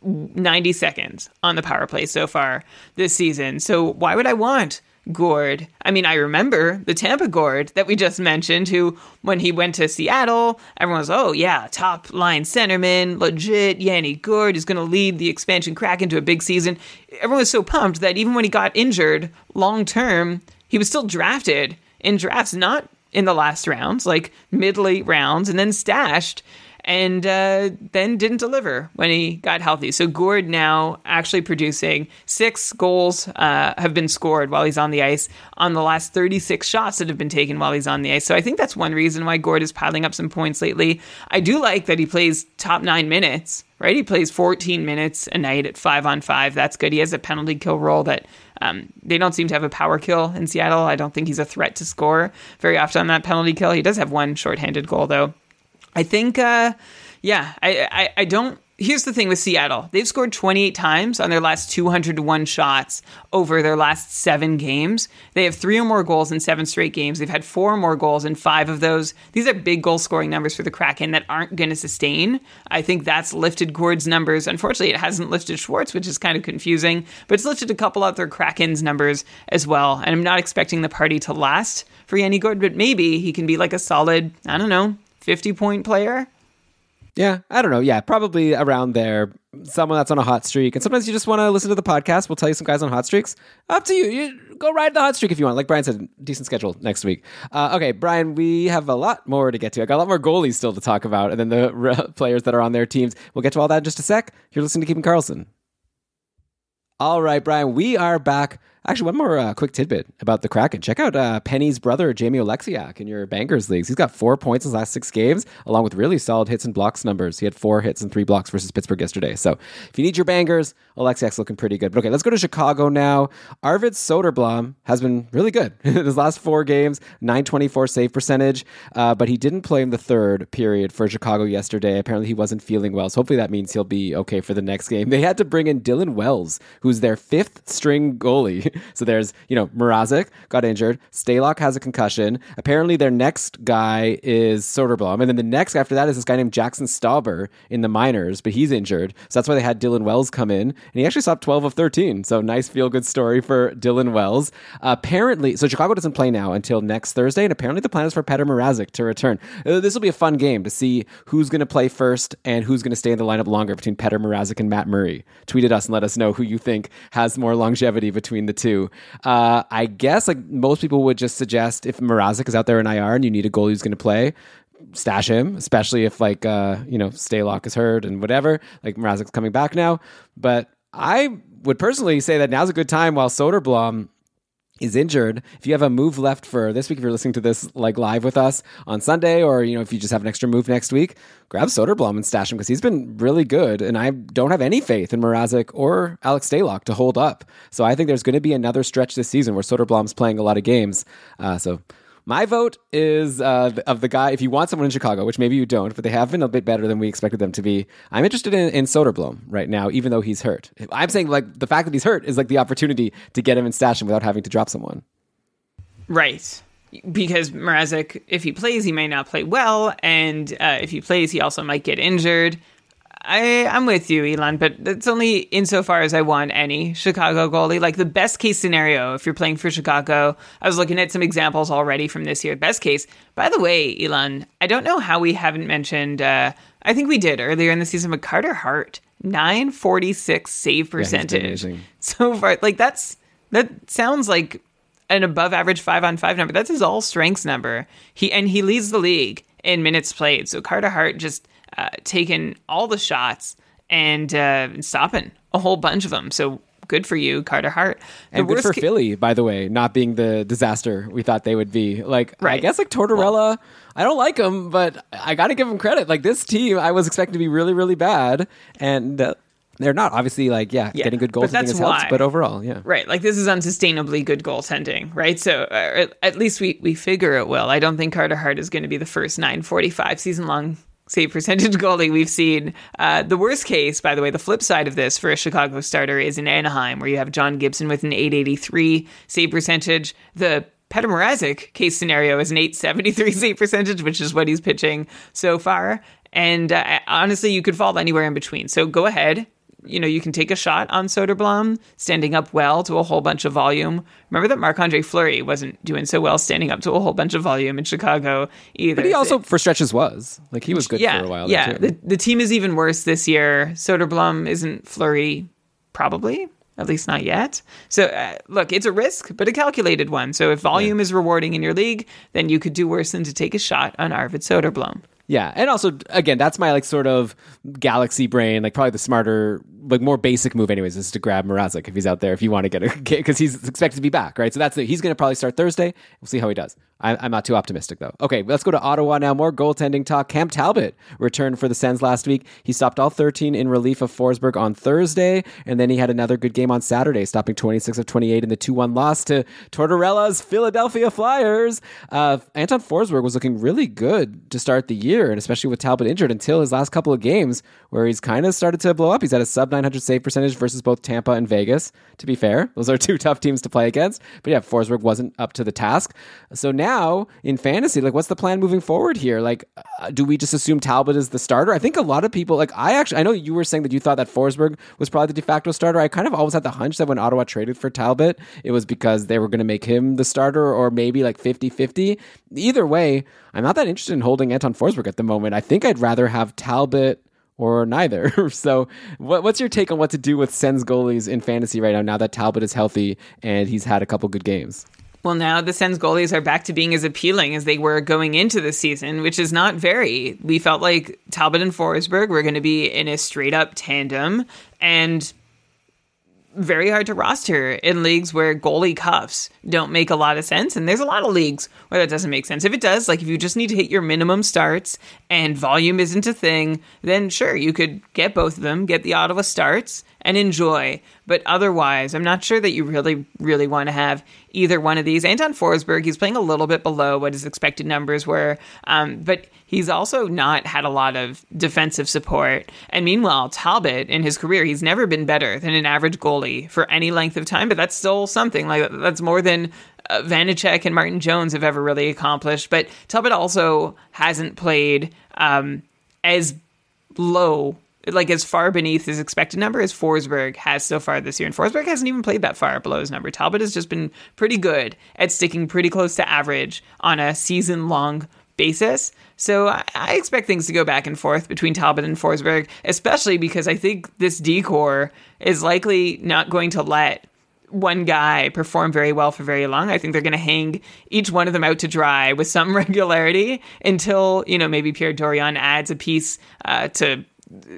90 seconds on the power play so far this season. So why would I want Gourde? I mean, I remember the Tampa Gourde that we just mentioned, who, when he went to Seattle, everyone was, oh, yeah, top line centerman, legit. Yanni Gourde is going to lead the expansion crack into a big season. Everyone was so pumped that even when he got injured long term, he was still drafted in drafts, not in the last rounds, like mid rounds, and then stashed and uh, then didn't deliver when he got healthy. So Gourde now actually producing six goals uh, have been scored while he's on the ice on the last 36 shots that have been taken while he's on the ice. So I think that's one reason why Gourde is piling up some points lately. I do like that he plays top nine minutes. Right, he plays 14 minutes a night at five on five. That's good. He has a penalty kill role that um, they don't seem to have a power kill in Seattle. I don't think he's a threat to score very often on that penalty kill. He does have one shorthanded goal though. I think, uh, yeah, I, I, I don't. Here's the thing with Seattle. They've scored 28 times on their last 201 shots over their last seven games. They have three or more goals in seven straight games. They've had four or more goals in five of those. These are big goal scoring numbers for the Kraken that aren't going to sustain. I think that's lifted Gourde's numbers. Unfortunately, it hasn't lifted Schwartz, which is kind of confusing, but it's lifted a couple other Kraken's numbers as well. And I'm not expecting the party to last for Yanni Gourde, but maybe he can be like a solid, I don't know, 50 point player? Yeah, I don't know. Yeah, probably around there. Someone that's on a hot streak. And sometimes you just want to listen to the podcast. We'll tell you some guys on hot streaks. Up to you. you go ride the hot streak if you want. Like Brian said, decent schedule next week. Uh, okay, Brian, we have a lot more to get to. I got a lot more goalies still to talk about, and then the re- players that are on their teams. We'll get to all that in just a sec. You're listening to Keeping Karlsson. All right, Brian, we are back Actually, one more uh, quick tidbit about the Kraken. Check out uh, Penny's brother, Jamie Oleksiak, in your Bangers leagues. He's got four points in his last six games, along with really solid hits and blocks numbers. He had four hits and three blocks versus Pittsburgh yesterday. So if you need your Bangers, Oleksiak's looking pretty good. But okay, let's go to Chicago now. Arvid Soderblom has been really good in his last four games, 924 save percentage, uh, but he didn't play in the third period for Chicago yesterday. Apparently, he wasn't feeling well. So hopefully that means he'll be okay for the next game. They had to bring in Dylan Wells, who's their fifth string goalie. So there's, you know, Mrazek got injured. Stalock has a concussion. Apparently, their next guy is Soderblom. And then the next after that is this guy named Jackson Stauber in the minors, but he's injured. So that's why they had Dylan Wells come in. And he actually stopped 12 of 13. So nice feel good story for Dylan Wells. Apparently, so Chicago doesn't play now until next Thursday. And apparently, the plan is for Petr Mrazek to return. Uh, this will be a fun game to see who's going to play first and who's going to stay in the lineup longer between Petr Mrazek and Matt Murray. Tweet at us and let us know who you think has more longevity between the two. Uh, I guess like most people would just suggest if Mrazek is out there in IR and you need a goalie who's going to play, stash him, especially if like uh, you know Stalock is hurt and whatever. Like Mrazek's coming back now, but I would personally say that now's a good time while Soderblom is injured, if you have a move left for this week, if you're listening to this like live with us on Sunday, or you know, if you just have an extra move next week, grab Soderblom and stash him because he's been really good, and I don't have any faith in Mrazek or Alex Stalock to hold up. So I think there's going to be another stretch this season where Soderblom's playing a lot of games. Uh, so my vote is uh, of the guy. If you want someone in Chicago, which maybe you don't, but they have been a bit better than we expected them to be. I'm interested in, in Soderblom right now, even though he's hurt. I'm saying like the fact that he's hurt is like the opportunity to get him and stash him without having to drop someone. Right. Because Mrazek, if he plays, he may not play well, and uh, if he plays, he also might get injured. I, I'm with you, Elon, but it's only insofar as I want any Chicago goalie. Like the best case scenario, if you're playing for Chicago, I was looking at some examples already from this year. Best case, by the way, Elon, I don't know how we haven't mentioned, uh, I think we did earlier in the season, but Carter Hart, 946 save percentage. Yeah, so far, like that's, that sounds like an above average five on five number. That's his all strengths number. He, and he leads the league in minutes played. So Carter Hart just, uh, taking all the shots and uh, stopping a whole bunch of them. So good for you, Carter Hart. The and good for ca- Philly, by the way, not being the disaster we thought they would be. Like, right. I guess like Tortorella, well, I don't like him, but I got to give him credit. Like this team, I was expecting to be really, really bad, and. Uh, they're not obviously like yeah, yeah getting good goals. But that's why. Helps, but overall, yeah, right. Like this is unsustainably good goaltending, right? So uh, at least we we figure it will. I don't think Carter Hart is going to be the first 945 season long save percentage goalie we've seen. Uh, the worst case, by the way, the flip side of this for a Chicago starter is in Anaheim, where you have John Gibson with an 883 save percentage. The Petr case scenario is an 873 save percentage, which is what he's pitching so far. And uh, honestly, you could fall anywhere in between. So go ahead, you know, you can take a shot on Soderblom standing up well to a whole bunch of volume. Remember that Marc Andre Fleury wasn't doing so well standing up to a whole bunch of volume in Chicago either. But he also, for stretches, was like he was good yeah, for a while. Yeah, the the team is even worse this year. Soderblom isn't Fleury, probably. At least not yet. So, uh, look, it's a risk, but a calculated one. So, if volume yeah. is rewarding in your league, then you could do worse than to take a shot on Arvid Soderblom. Yeah, and also again, that's my like sort of galaxy brain, like probably the smarter, like more basic move, anyways, is to grab Mrazek if he's out there if you want to get a because he's expected to be back, right? So that's the, he's going to probably start Thursday. We'll see how he does. I, am not too optimistic though. Okay, let's go to Ottawa now. More goaltending talk. Cam Talbot returned for the Sens last week. He stopped all 13 in relief of Forsberg on Thursday, and then he had another good game on Saturday, stopping 26 of 28 in the 2-1 loss to Tortorella's Philadelphia Flyers. Uh, Anton Forsberg was looking really good to start the year, and especially with Talbot injured until his last couple of games, where he's kind of started to blow up. He's at a sub 900 save percentage versus both Tampa and Vegas. To be fair, those are two tough teams to play against. But yeah, Forsberg wasn't up to the task. So now in fantasy, like, what's the plan moving forward here? Like, uh, do we just assume Talbot is the starter? I think a lot of people, like, I actually, I know you were saying that you thought that Forsberg was probably the de facto starter. I kind of always had the hunch that when Ottawa traded for Talbot, it was because they were going to make him the starter or maybe like 50 50. Either way, I'm not that interested in holding Anton Forsberg at the moment. I think I'd rather have Talbot or neither. so, what, what's your take on what to do with Sens goalies in fantasy right now? Now that Talbot is healthy and he's had a couple good games. Well, now the Sens goalies are back to being as appealing as they were going into the season, which is not very. We felt like Talbot and Forsberg were going to be in a straight up tandem, and very hard to roster in leagues where goalie cuffs don't make a lot of sense. And there's a lot of leagues where that doesn't make sense. If it does, like if you just need to hit your minimum starts and volume isn't a thing, then sure, you could get both of them, get the Ottawa starts and enjoy. But otherwise, I'm not sure that you really, really want to have either one of these. Anton Forsberg, he's playing a little bit below what his expected numbers were, um, but he's also not had a lot of defensive support. And meanwhile, Talbot in his career, he's never been better than an average goalie for any length of time, but that's still something. Like that's more than uh, Vanecek and Martin Jones have ever really accomplished. But Talbot also hasn't played um, as low like as far beneath his expected number as Forsberg has so far this year. And Forsberg hasn't even played that far below his number. Talbot has just been pretty good at sticking pretty close to average on a season long basis. So I, expect things to go back and forth between Talbot and Forsberg, especially because I think this D corps is likely not going to let one guy perform very well for very long. I think they're going to hang each one of them out to dry with some regularity until, you know, maybe Pierre Dorion adds a piece uh, to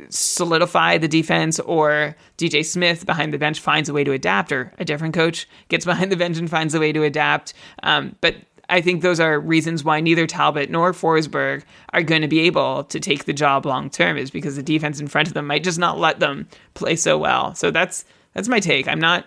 solidify the defense or DJ Smith behind the bench finds a way to adapt or a different coach gets behind the bench and finds a way to adapt. Um, but I think those are reasons why neither Talbot nor Forsberg are going to be able to take the job long term is because the defense in front of them might just not let them play so well. So that's that's my take. I'm not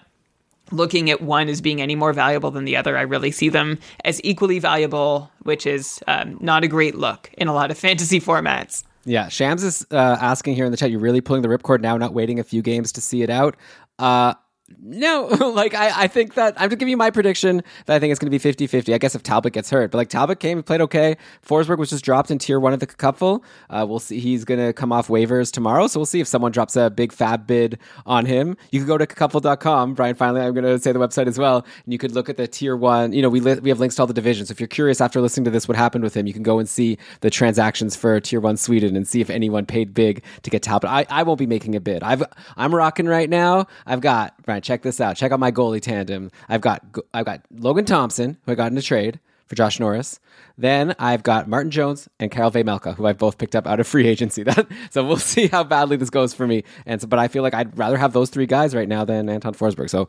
looking at one as being any more valuable than the other. I really see them as equally valuable, which is um, not a great look in a lot of fantasy formats. Yeah, Shams is uh, asking here in the chat. You're really pulling the ripcord now, not waiting a few games to see it out. Uh, no, like I, I think that I'm just giving you my prediction that I think it's going to be 50 50. I guess if Talbot gets hurt, but like Talbot came and played okay. Forsberg was just dropped in tier one of the cupful. Uh, we'll see. He's going to come off waivers tomorrow. So we'll see if someone drops a big fab bid on him. You can go to cupful.com. Brian, finally, I'm going to say the website as well. And you could look at the tier one. You know, we, li- we have links to all the divisions. If you're curious after listening to this, what happened with him, you can go and see the transactions for tier one Sweden and see if anyone paid big to get Talbot. I, I won't be making a bid. I've, I'm rocking right now. I've got, Brian, check this out. Check out my goalie tandem. I've got I've got Logan Thompson, who I got in a trade for Josh Norris. Then I've got Martin Jones and Karel Vejmelka, who I've both picked up out of free agency. That so we'll see how badly this goes for me. And so, but I feel like I'd rather have those three guys right now than Anton Forsberg. So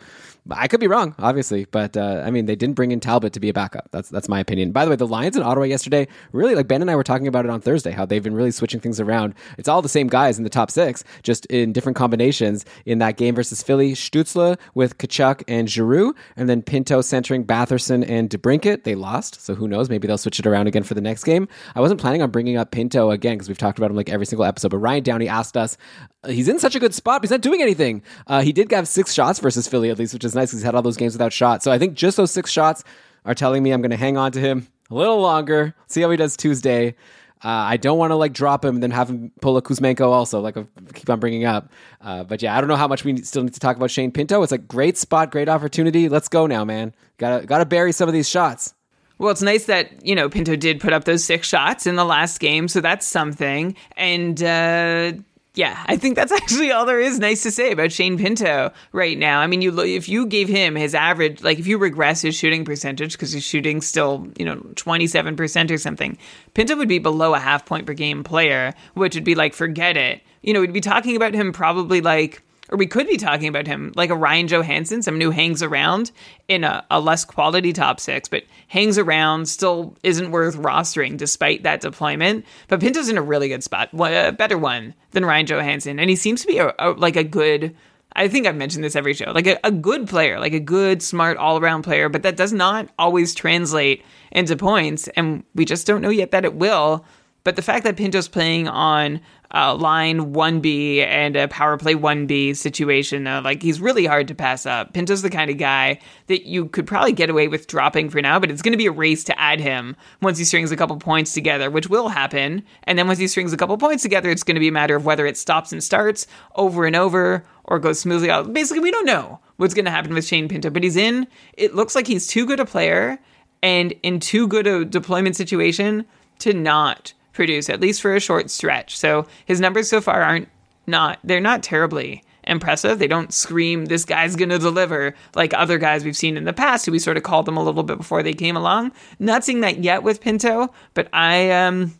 I could be wrong, obviously, but uh, I mean they didn't bring in Talbot to be a backup. That's that's my opinion. By the way, the Lions in Ottawa yesterday really like Ben and I were talking about it on Thursday how they've been really switching things around. It's all the same guys in the top six, just in different combinations. In that game versus Philly, Stützle with Tkachuk and Giroux, and then Pinto centering Batherson and DeBrincat. They lost lost. So who knows? Maybe they'll switch it around again for the next game. I wasn't planning on bringing up Pinto again because we've talked about him like every single episode. But Ryan Downey asked us, uh, he's in such a good spot, he's not doing anything. Uh, he did have six shots versus Philly at least, which is nice because he's had all those games without shots. So I think just those six shots are telling me I'm going to hang on to him a little longer, see how he does Tuesday. Uh, I don't want to like drop him and then have him pull a Kuzmenko also, like I keep on bringing up. Uh, but yeah, I don't know how much we still need to talk about Shane Pinto. It's a great spot, great opportunity. Let's go now, man. Gotta gotta bury some of these shots. Well, it's nice that, you know, Pinto did put up those six shots in the last game, so that's something. And uh, yeah, I think that's actually all there is nice to say about Shane Pinto right now. I mean, you if you gave him his average, like if you regress his shooting percentage because he's shooting still, you know, twenty seven percent or something, Pinto would be below a half point per game player, which would be like forget it. You know, we'd be talking about him probably like or we could be talking about him like a Ryan Johansen, someone who hangs around in a, a, less quality top six, but hangs around, still isn't worth rostering despite that deployment. But Pinto's in a really good spot, a better one than Ryan Johansen, and he seems to be a, a, like a good. I think I've mentioned this every show, like a good player, like a good, smart, all around player, but that does not always translate into points, and we just don't know yet that it will. But the fact that Pinto's playing on uh, line 1B and a power play 1B situation. Uh, like, he's really hard to pass up. Pinto's the kind of guy that you could probably get away with dropping for now, but it's going to be a race to add him once he strings a couple points together, which will happen. And then once he strings a couple points together, it's going to be a matter of whether it stops and starts over and over or goes smoothly out. Basically, we don't know what's going to happen with Shane Pinto, but he's in, it looks like he's too good a player and in too good a deployment situation to not produce at least for a short stretch. So his numbers so far aren't not they're not terribly impressive. They don't scream this guy's going to deliver like other guys we've seen in the past who we sort of called them a little bit before they came along. Not seeing that yet with Pinto, but I um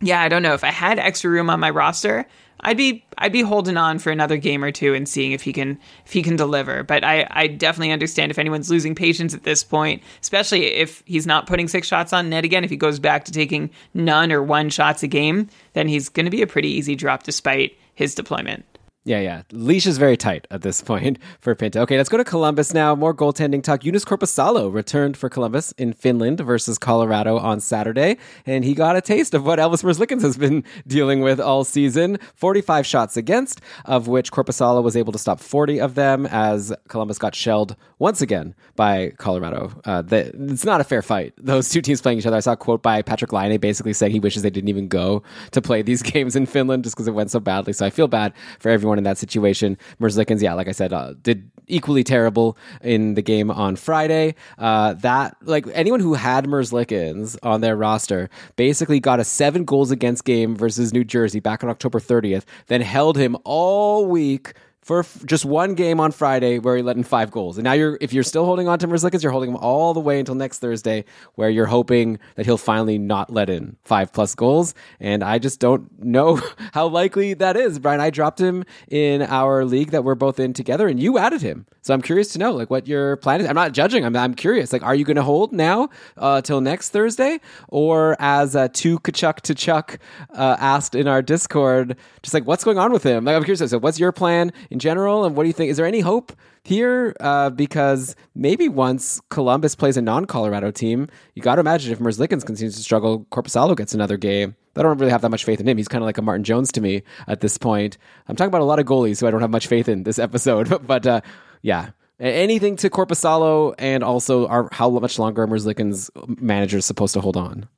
yeah, I don't know if I had extra room on my roster, I'd be I'd be holding on for another game or two and seeing if he can if he can deliver. But I, I definitely understand if anyone's losing patience at this point, especially if he's not putting six shots on net again. If he goes back to taking none or one shots a game, then he's going to be a pretty easy drop despite his deployment. Yeah, yeah. Leash is very tight at this point for Pinto. Okay, let's go to Columbus now. More goaltending talk. Joonas Korpisalo returned for Columbus in Finland versus Colorado on Saturday, and he got a taste of what Elvis Merzlikins has been dealing with all season. 45 shots against, of which Korpisalo was able to stop 40 of them as Columbus got shelled once again by Colorado. Uh, the, it's not a fair fight. Those two teams playing each other. I saw a quote by Patrick Laine basically saying he wishes they didn't even go to play these games in Finland just because it went so badly. So I feel bad for everyone in that situation. Merzlikins, yeah, like I said, uh, did equally terrible in the game on Friday. Uh, that like anyone who had Merzlikins on their roster basically got a seven goals against game versus New Jersey back on October 30th, then held him all week for just one game on Friday where he let in five goals. And now you're if you're still holding on to Merzlikins, you're holding him all the way until next Thursday, where you're hoping that he'll finally not let in five plus goals. And I just don't know how likely that is. Brian, I dropped him in our league that we're both in together, and you added him. So I'm curious to know like what your plan is. I'm not judging. I'm I'm curious. Like, are you going to hold now uh, till next Thursday, or as uh, two Kachuk to Chuck uh, asked in our Discord, just like what's going on with him? Like, I'm curious. So, what's your plan? In general? And what do you think? Is there any hope here? Uh, because maybe once Columbus plays a non-Colorado team, you got to imagine if Merzlikins continues to struggle, Korpisalo gets another game. I don't really have that much faith in him. He's kind of like a Martin Jones to me at this point. I'm talking about a lot of goalies who I don't have much faith in this episode. but, uh, yeah, anything to Korpisalo and also our, how much longer Merzlikins manager is supposed to hold on.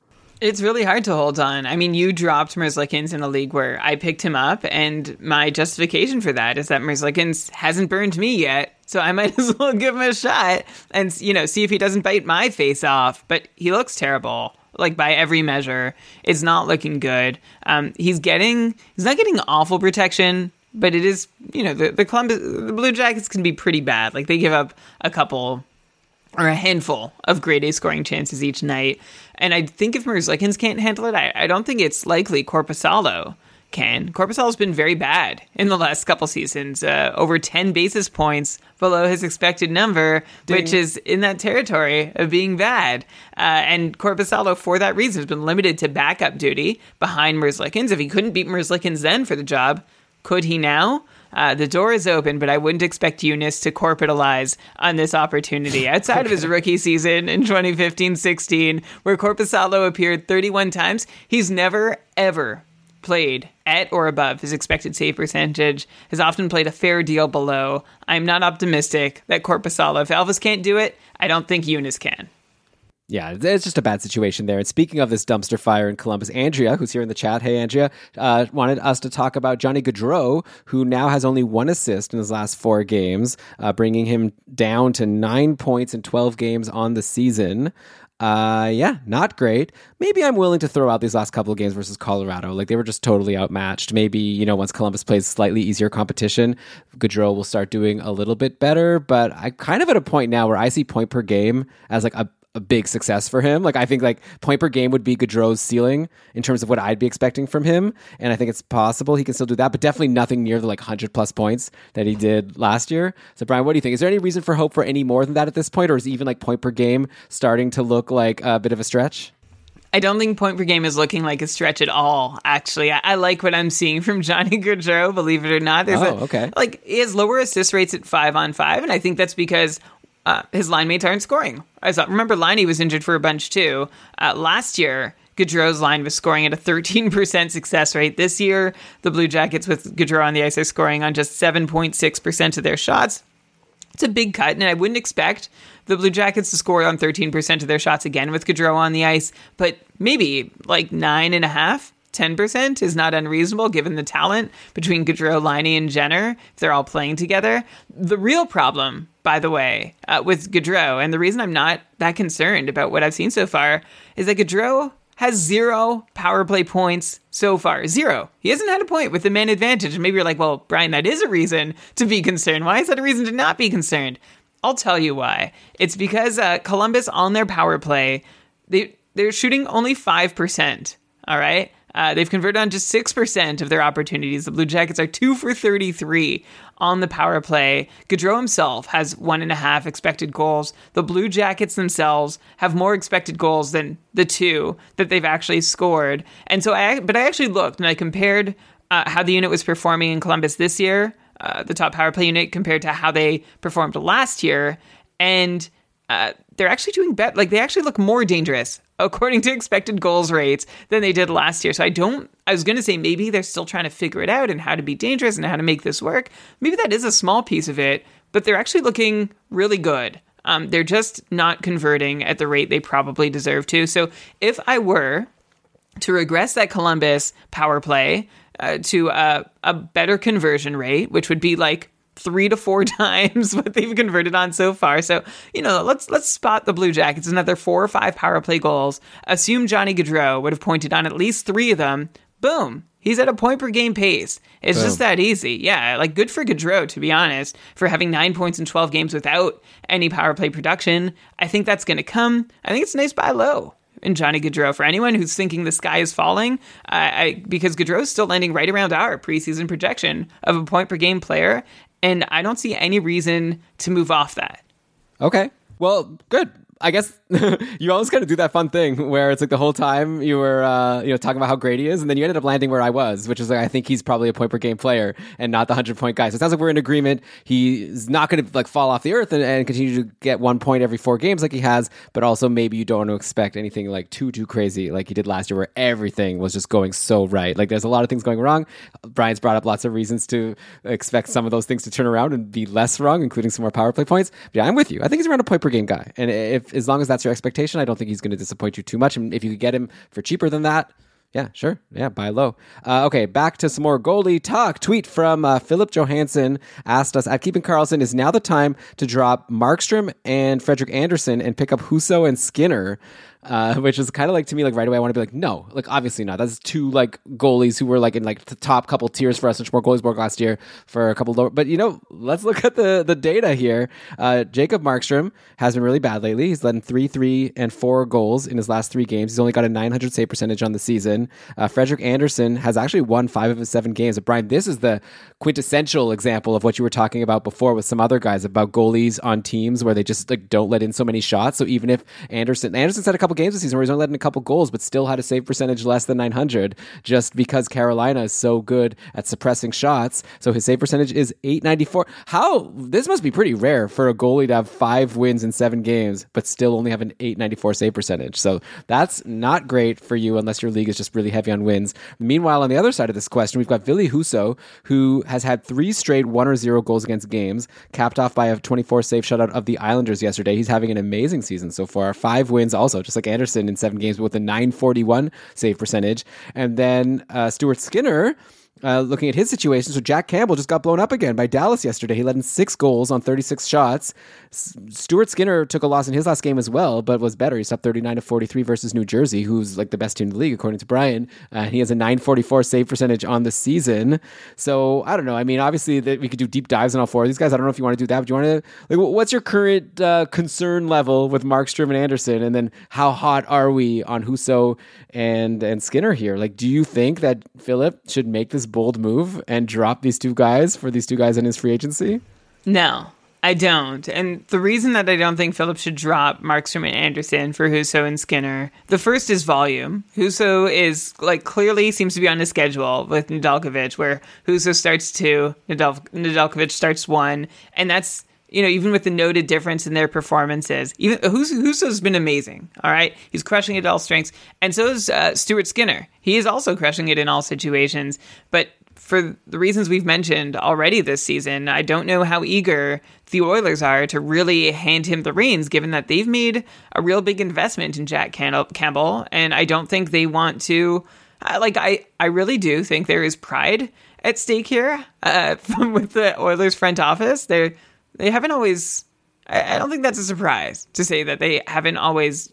It's really hard to hold on. I mean, you dropped Merzlikins in a league where I picked him up, and my justification for that is that Merzlikins hasn't burned me yet, so I might as well give him a shot and you know see if he doesn't bite my face off. But he looks terrible, like by every measure. It's not looking good. Um, he's getting he's not getting awful protection, but it is you know the the Columbus the Blue Jackets can be pretty bad. Like they give up a couple or a handful of grade A scoring chances each night. And I think if Merzlikins can't handle it, I, I don't think it's likely Korpisalo can. Korpisalo's been very bad in the last couple seasons, uh, over 10 basis points below his expected number, Ding. which is in that territory of being bad. Uh, and Korpisalo, for that reason, has been limited to backup duty behind Merzlikins. If he couldn't beat Merzlikins then for the job, could he now? Uh, the door is open, but I wouldn't expect Joonas to corporatalize on this opportunity. Outside of his rookie season in 2015 16, where Korpisalo appeared 31 times, he's never, ever played at or above his expected save percentage, has often played a fair deal below. I'm not optimistic that Korpisalo, if Elvis can't do it, I don't think Joonas can. Yeah, it's just a bad situation there. And speaking of this dumpster fire in Columbus, Andrea, who's here in the chat, hey Andrea, uh, wanted us to talk about Johnny Gaudreau, who now has only one assist in his last four games, uh, bringing him down to nine points in 12 games on the season. Uh, yeah, not great. Maybe I'm willing to throw out these last couple of games versus Colorado. Like they were just totally outmatched. Maybe, you know, once Columbus plays slightly easier competition, Gaudreau will start doing a little bit better. But I'm kind of at a point now where I see point per game as like a a big success for him. Like I think like point per game would be Gaudreau's ceiling in terms of what I'd be expecting from him, and I think it's possible he can still do that, but definitely nothing near the like hundred plus points that he did last year. So Brian, what do you think? Is there any reason for hope for any more than that at this point, or is even like point per game starting to look like a bit of a stretch? I don't think point per game is looking like a stretch at all. Actually, I, I like what I'm seeing from Johnny Gaudreau. Believe it or not, there's oh, a, okay. Like he has lower assist rates at five on five, and I think that's because uh, his line mates aren't scoring. I thought, remember, Laine was injured for a bunch too. Uh, last year, Gaudreau's line was scoring at a 13% success rate. This year, the Blue Jackets with Gaudreau on the ice are scoring on just 7.6% of their shots. It's a big cut, and I wouldn't expect the Blue Jackets to score on 13% of their shots again with Gaudreau on the ice, but maybe like nine and a half. 10% is not unreasonable given the talent between Gaudreau, Laine, and Jenner if they're all playing together. The real problem, by the way, uh, with Gaudreau, and the reason I'm not that concerned about what I've seen so far, is that Gaudreau has zero power play points so far. Zero. He hasn't had a point with the man advantage. And maybe you're like, well, Brian, that is a reason to be concerned. Why is that a reason to not be concerned? I'll tell you why. It's because uh, Columbus on their power play, they they're shooting only five percent. All right. Uh, they've converted on just 6% of their opportunities. The Blue Jackets are 2 for 33 on the power play. Gaudreau himself has one and a half expected goals. The Blue Jackets themselves have more expected goals than the two that they've actually scored. And so I, but I actually looked and I compared uh, how the unit was performing in Columbus this year, uh, the top power play unit, compared to how they performed last year. And uh, they're actually doing better. Like they actually look more dangerous according to expected goals rates than they did last year. So I don't. I was going to say maybe they're still trying to figure it out and how to be dangerous and how to make this work. Maybe that is a small piece of it, but they're actually looking really good. Um, they're just not converting at the rate they probably deserve to. So if I were to regress that Columbus power play uh, to a, a better conversion rate, which would be like three to four times what they've converted on so far. So, you know, let's let's spot the Blue Jackets another four or five power play goals. Assume Johnny Gaudreau would have pointed on at least three of them. Boom. He's at a point per game pace. It's Boom. just that easy. Yeah, like good for Gaudreau, to be honest, for having nine points in 12 games without any power play production. I think that's going to come. I think it's a nice buy low in Johnny Gaudreau. For anyone who's thinking the sky is falling, I, because Gaudreau's still landing right around our preseason projection of a point per game player, and I don't see any reason to move off that. Okay. Well, good. I guess you always kind of do that fun thing where it's like the whole time you were, uh, you know, talking about how great he is, and then you ended up landing where I was, which is like I think he's probably a point per game player and not the hundred point guy. So it sounds like we're in agreement. He's not going to like fall off the earth and, and, continue to get one point every four games like he has, but also maybe you don't want to expect anything like too too crazy like he did last year, where everything was just going so right. Like there's a lot of things going wrong. Brian's brought up lots of reasons to expect some of those things to turn around and be less wrong, including some more power play points. But yeah, I'm with you. I think he's around a point per game guy, and if as long as that's your expectation, I don't think he's going to disappoint you too much. And if you could get him for cheaper than that, yeah, sure. Yeah, buy low. Uh, okay, back to some more goalie talk. Tweet from uh, Philip Johansson asked us at Keeping Karlsson is now the time to drop Markstrom and Frederik Andersen and pick up Husso and Skinner uh, which is kind of like to me like right away I want to be like no. Like obviously not. That's two like goalies who were like in like the top couple tiers for us which more goalies broke last year for a couple lower but you know let's look at the the data here. Uh, Jacob Markstrom has been really bad lately. He's led three three and four goals in his last three games. He's only got a 900 save percentage on the season. Uh, Frederik Andersen has actually won five of his seven games. But Brian this is the quintessential example of what you were talking about before with some other guys about goalies on teams where they just like don't let in so many shots. So even if Andersen Andersen's had a couple couple games this season where he's only letting a couple goals, but still had a save percentage less than 900, just because Carolina is so good at suppressing shots. So his save percentage is 894. How this must be pretty rare for a goalie to have five wins in seven games, but still only have an 894 save percentage. So that's not great for you unless your league is just really heavy on wins. Meanwhile, on the other side of this question, we've got Ville Husso, who has had three straight one or zero goals against games, capped off by a 24 save shutout of the Islanders yesterday. He's having an amazing season so far. Five wins also, just like Andersen in seven games with a 941 save percentage. And then uh, Stuart Skinner uh, looking at his situation, so Jack Campbell just got blown up again by Dallas yesterday. He led in six goals on 36 shots. S- Stuart Skinner took a loss in his last game as well, but was better. He stopped 39 to 43 versus New Jersey, who's like the best team in the league, according to Brian. Uh, he has a 944 save percentage on the season. So I don't know. I mean, obviously, that we could do deep dives on all four of these guys. I don't know if you want to do that, but do you want to, like, what's your current uh, concern level with Markstrom and Andersen? And then how hot are we on Husso and, and Skinner here? Like, do you think that Philip should make this bold move and drop these two guys for these two guys in his free agency? No, I don't. And the reason that I don't think Philip should drop Markstrom and Andersen for Husso and Skinner, the first is volume. Husso is like clearly seems to be on a schedule with Nedeljkovic, where Husso starts two, Nedel- Nedeljkovic starts one, and that's you know, even with the noted difference in their performances, even Husso's been amazing. All right, he's crushing it at all strengths, and so is uh, Stuart Skinner. He is also crushing it in all situations. But for the reasons we've mentioned already this season, I don't know how eager the Oilers are to really hand him the reins, given that they've made a real big investment in Jack Campbell, and I don't think they want to. Uh, like, I, I really do think there is pride at stake here uh, with the Oilers front office. They're they haven't always. I, I don't think that's a surprise to say that they haven't always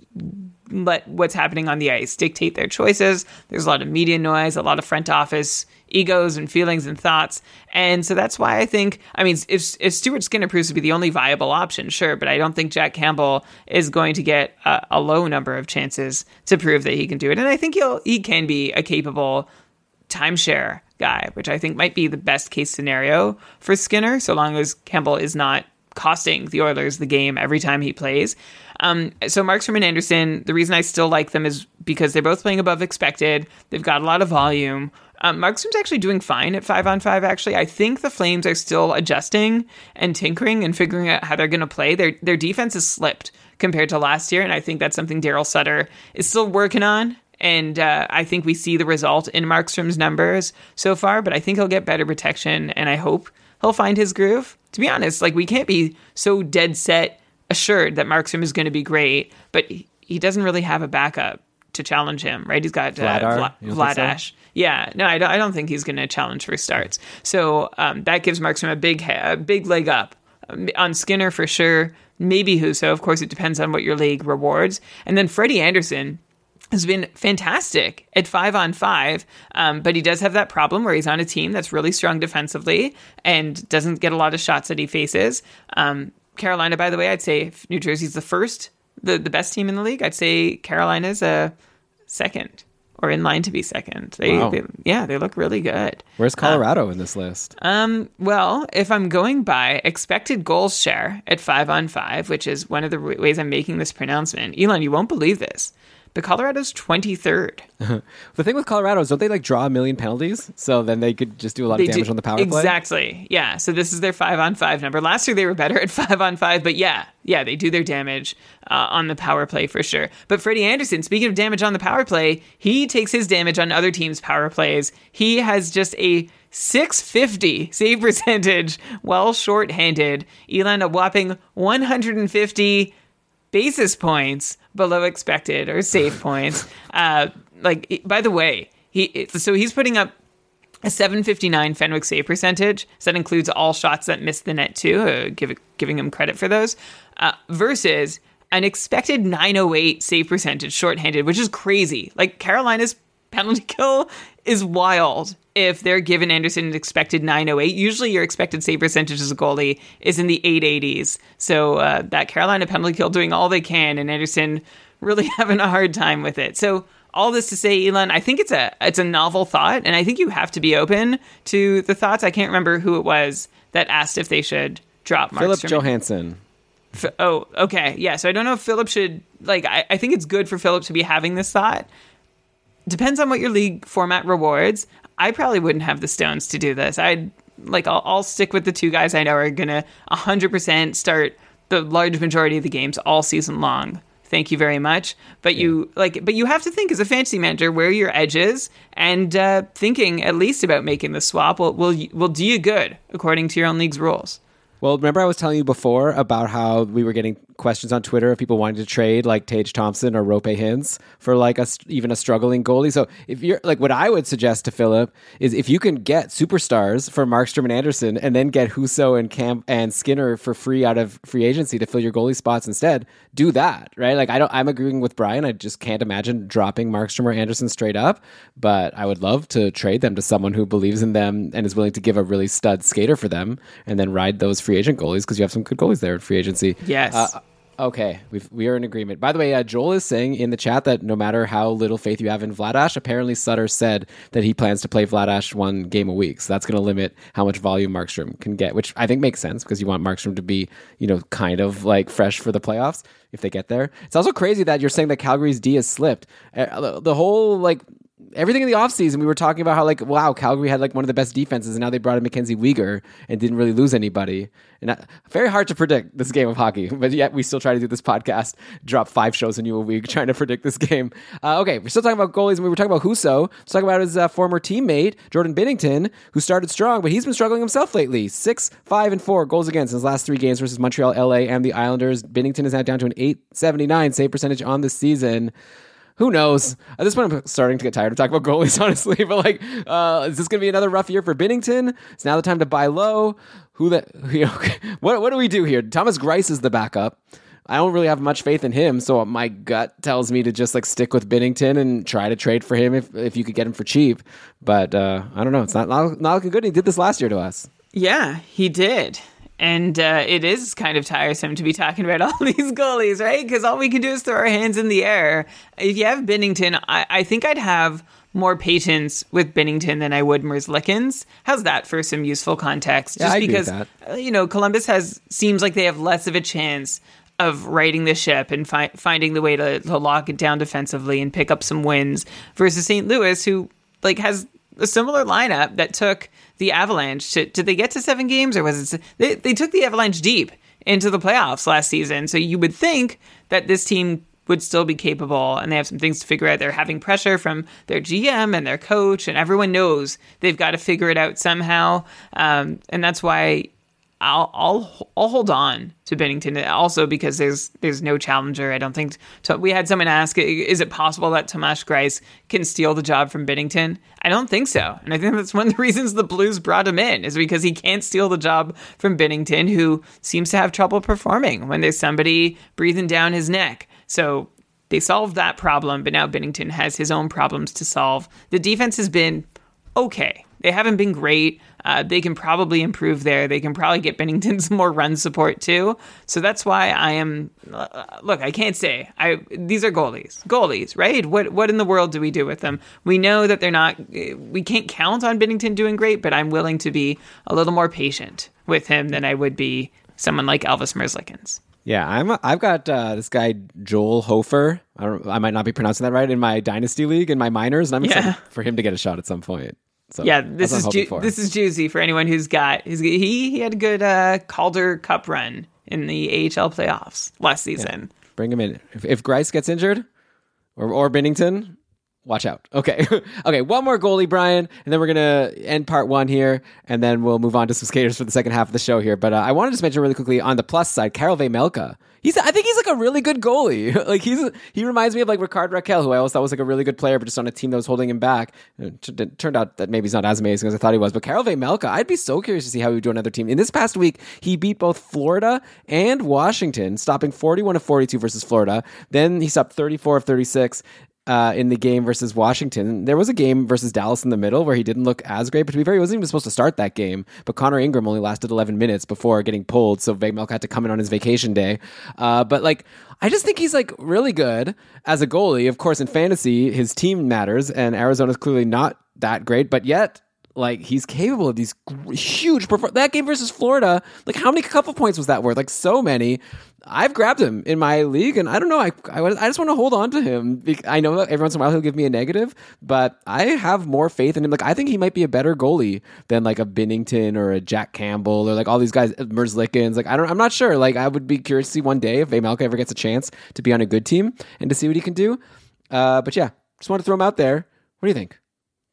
let what's happening on the ice dictate their choices. There's a lot of media noise, a lot of front office egos and feelings and thoughts. And so that's why I think, I mean, if, if Stuart Skinner proves to be the only viable option, sure, but I don't think Jack Campbell is going to get a, a low number of chances to prove that he can do it. And I think he'll, he can be a capable timeshare guy, which I think might be the best case scenario for Skinner, so long as Campbell is not costing the Oilers the game every time he plays. Um, so Markstrom and Andersen, the reason I still like them is because they're both playing above expected. They've got a lot of volume. Um, Markstrom's actually doing fine at five on five. Actually, I think the Flames are still adjusting and tinkering and figuring out how they're going to play. Their their defense has slipped compared to last year, and I think that's something Daryl Sutter is still working on. And uh, I think we see the result in Markstrom's numbers so far, but I think he'll get better protection, and I hope he'll find his groove. To be honest, like we can't be so dead set assured that Markstrom is going to be great, but he doesn't really have a backup to challenge him, right? He's got uh, Vla- Vladash. So? Yeah, no, I don't, I don't think he's going to challenge for starts. So um, that gives Markstrom a big, a big leg up um, on Skinner for sure. Maybe Husso. Of course, it depends on what your league rewards. And then Freddie Andersen has been fantastic at five on five, um, but he does have that problem where he's on a team that's really strong defensively and doesn't get a lot of shots that he faces. Um, Carolina, by the way, I'd say if New Jersey's the first, the, the best team in the league, I'd say Carolina's a second or in line to be second. They, Wow. they yeah, they look really good. Where's Colorado in this list? Um, well, if I'm going by expected goals share at five on five, which is one of the ways I'm making this pronouncement, Elon, you won't believe this, but Colorado's 23rd. The thing with Colorado is don't they like draw a million penalties? So then they could just do a lot They of damage do- on the power play. Exactly. Yeah. So this is their five on five number. Last year they were better at five on five, but yeah, yeah, they do their damage uh, on the power play for sure. But Freddie Andersen, speaking of damage on the power play, he takes his damage on other teams' power plays. He has just a 650 save percentage while shorthanded. Elon a whopping 150 basis points below expected or save points. Uh, like, by the way, he so he's putting up a 759 Fenwick save percentage. So that includes all shots that missed the net too. Uh, give, giving him credit for those. Uh, versus an expected 908 save percentage shorthanded, which is crazy. Like Carolina's penalty kill is wild. If they're given Andersen an expected 908, usually your expected save percentage as a goalie is in the 880s. So uh, that Carolina penalty kill doing all they can, and Andersen really having a hard time with it. So all this to say, Elon, I think it's a it's a novel thought, and I think you have to be open to the thoughts. I can't remember who it was that asked if they should drop Philip Markstrom. Johansson. F- oh, okay, yeah. So I don't know if Philip should like I, I think it's good for Philip to be having this thought. Depends on what your league format rewards. I probably wouldn't have the stones to do this. I'd like I'll, I'll stick with the two guys I know are gonna 100% start the large majority of the games all season long. Thank you very much. But you like, but you have to think as a fantasy manager where your edge is, and uh, thinking at least about making the swap will will will do you good according to your own league's rules. Well, remember I was telling you before about how we were getting questions on Twitter of people wanting to trade like Tage Thompson or Roope Hintz for like a even a struggling goalie. So if you're like what I would suggest to Philip is if you can get superstars for Markstrom and Andersen and then get Husso and Camp and Skinner for free out of free agency to fill your goalie spots instead, do that, right? Like I don't I'm agreeing with Brian. I just can't imagine dropping Markstrom or Andersen straight up, but I would love to trade them to someone who believes in them and is willing to give a really stud skater for them and then ride those free agent goalies because you have some good goalies there in free agency. Yes. Uh, Okay, We've, we are in agreement. By the way, uh, Joel is saying in the chat that no matter how little faith you have in Vladash, apparently Sutter said that he plans to play Vladash one game a week. So that's going to limit how much volume Markstrom can get, which I think makes sense because you want Markstrom to be, you know, kind of like fresh for the playoffs if they get there. It's also crazy that you're saying that Calgary's D has slipped. Uh, the whole like everything in the offseason, we were talking about how like wow, Calgary had like one of the best defenses, and now they brought in Mackenzie Weegar and didn't really lose anybody. And uh, very hard to predict this game of hockey, but yet we still try to do this podcast, drop five shows in you a week trying to predict this game. Uh, okay, we're still talking about goalies, and we were talking about Husso. Let's talk about his uh, former teammate Jordan Binnington, who started strong, but he's been struggling himself lately. Six, five, and four goals against in his last three games versus Montreal, LA, and the Islanders. Binnington is now down to an 879 save percentage on the season who knows? At this point, I'm starting to get tired of talking about goalies, honestly. But like, uh, is this going to be another rough year for Binnington? It's now the time to buy low. Who that? You know, what what do we do here? Thomas Greiss is the backup. I don't really have much faith in him, so my gut tells me to just like stick with Binnington and try to trade for him if if you could get him for cheap. But uh, I don't know. It's not, not looking good. He did this last year to us. Yeah, he did. And uh, it is kind of tiresome to be talking about all these goalies, right? Because all we can do is throw our hands in the air. If you have Binnington, I, I think I'd have more patience with Binnington than I would Merzlikins. How's that for some useful context? Just yeah, because uh, you know Columbus has seems like they have less of a chance of righting the ship and fi- finding the way to, to lock it down defensively and pick up some wins versus St. Louis, who like has a similar lineup that took the Avalanche to, did they get to seven games or was it they, they took the Avalanche deep into the playoffs last season. So you would think that this team would still be capable and they have some things to figure out. They're having pressure from their GM and their coach, and everyone knows they've got to figure it out somehow. Um, and that's why I'll I'll I'll hold on to Binnington also because there's there's no challenger. I don't think so. We had someone ask, is it possible that Thomas Greiss can steal the job from Binnington? I don't think so, and I think that's one of the reasons the Blues brought him in is because he can't steal the job from Binnington, who seems to have trouble performing when there's somebody breathing down his neck. So they solved that problem, but now Binnington has his own problems to solve. The defense has been okay. They haven't been great. Uh, they can probably improve there. They can probably get Binnington some more run support too. So that's why I am. Uh, look, I can't say I. These are goalies, goalies, right? What what in the world do we do with them? We know that they're not. We can't count on Binnington doing great, but I'm willing to be a little more patient with him than I would be someone like Elvis Merzlikins. Yeah, I'm. I've got uh, this guy Joel Hofer. I, I, might not be pronouncing that right in my dynasty league in my minors, and I'm excited yeah. for him to get a shot at some point. So yeah, this is ju- this is juicy for anyone who's got he he had a good uh, Calder Cup run in the AHL playoffs last season. Yeah. Bring him in. If, if Greiss gets injured, or or Binnington, watch out. Okay, okay. One more goalie, Brian, and then we're gonna end part one here, and then we'll move on to some skaters for the second half of the show here. But uh, I wanted to mention really quickly on the plus side, Karel Vejmelka He's, I think he's like a really good goalie. like he's, he reminds me of like Rickard Rakell, who I always thought was like a really good player, but just on a team that was holding him back. It turned out that maybe he's not as amazing as I thought he was. But Karel Vejmelka, I'd be so curious to see how he would do another team. In this past week, he beat both Florida and Washington, stopping 41 of 42 versus Florida. Then he stopped 34 of 36 uh, in the game versus Washington. There was a game versus Dallas in the middle where he didn't look as great, but to be fair, he wasn't even supposed to start that game. But Connor Ingram only lasted 11 minutes before getting pulled, so Vejmelka had to come in on his vacation day. Uh, but like, I just think he's like really good as a goalie. Of course, in fantasy, his team matters, and Arizona's clearly not that great, but yet like he's capable of these huge perfor- that game versus Florida. Like how many couple points was that worth? Like so many. I've grabbed him in my league, and I don't know. I I, I just want to hold on to him. I know every once in a while he'll give me a negative, but I have more faith in him. Like I think he might be a better goalie than like a Binnington or a Jack Campbell or like all these guys, Merzlikins. Like I don't. I'm not sure. Like I would be curious to see one day if Vejmelka ever gets a chance to be on a good team and to see what he can do. Uh, but yeah, just want to throw him out there. What do you think?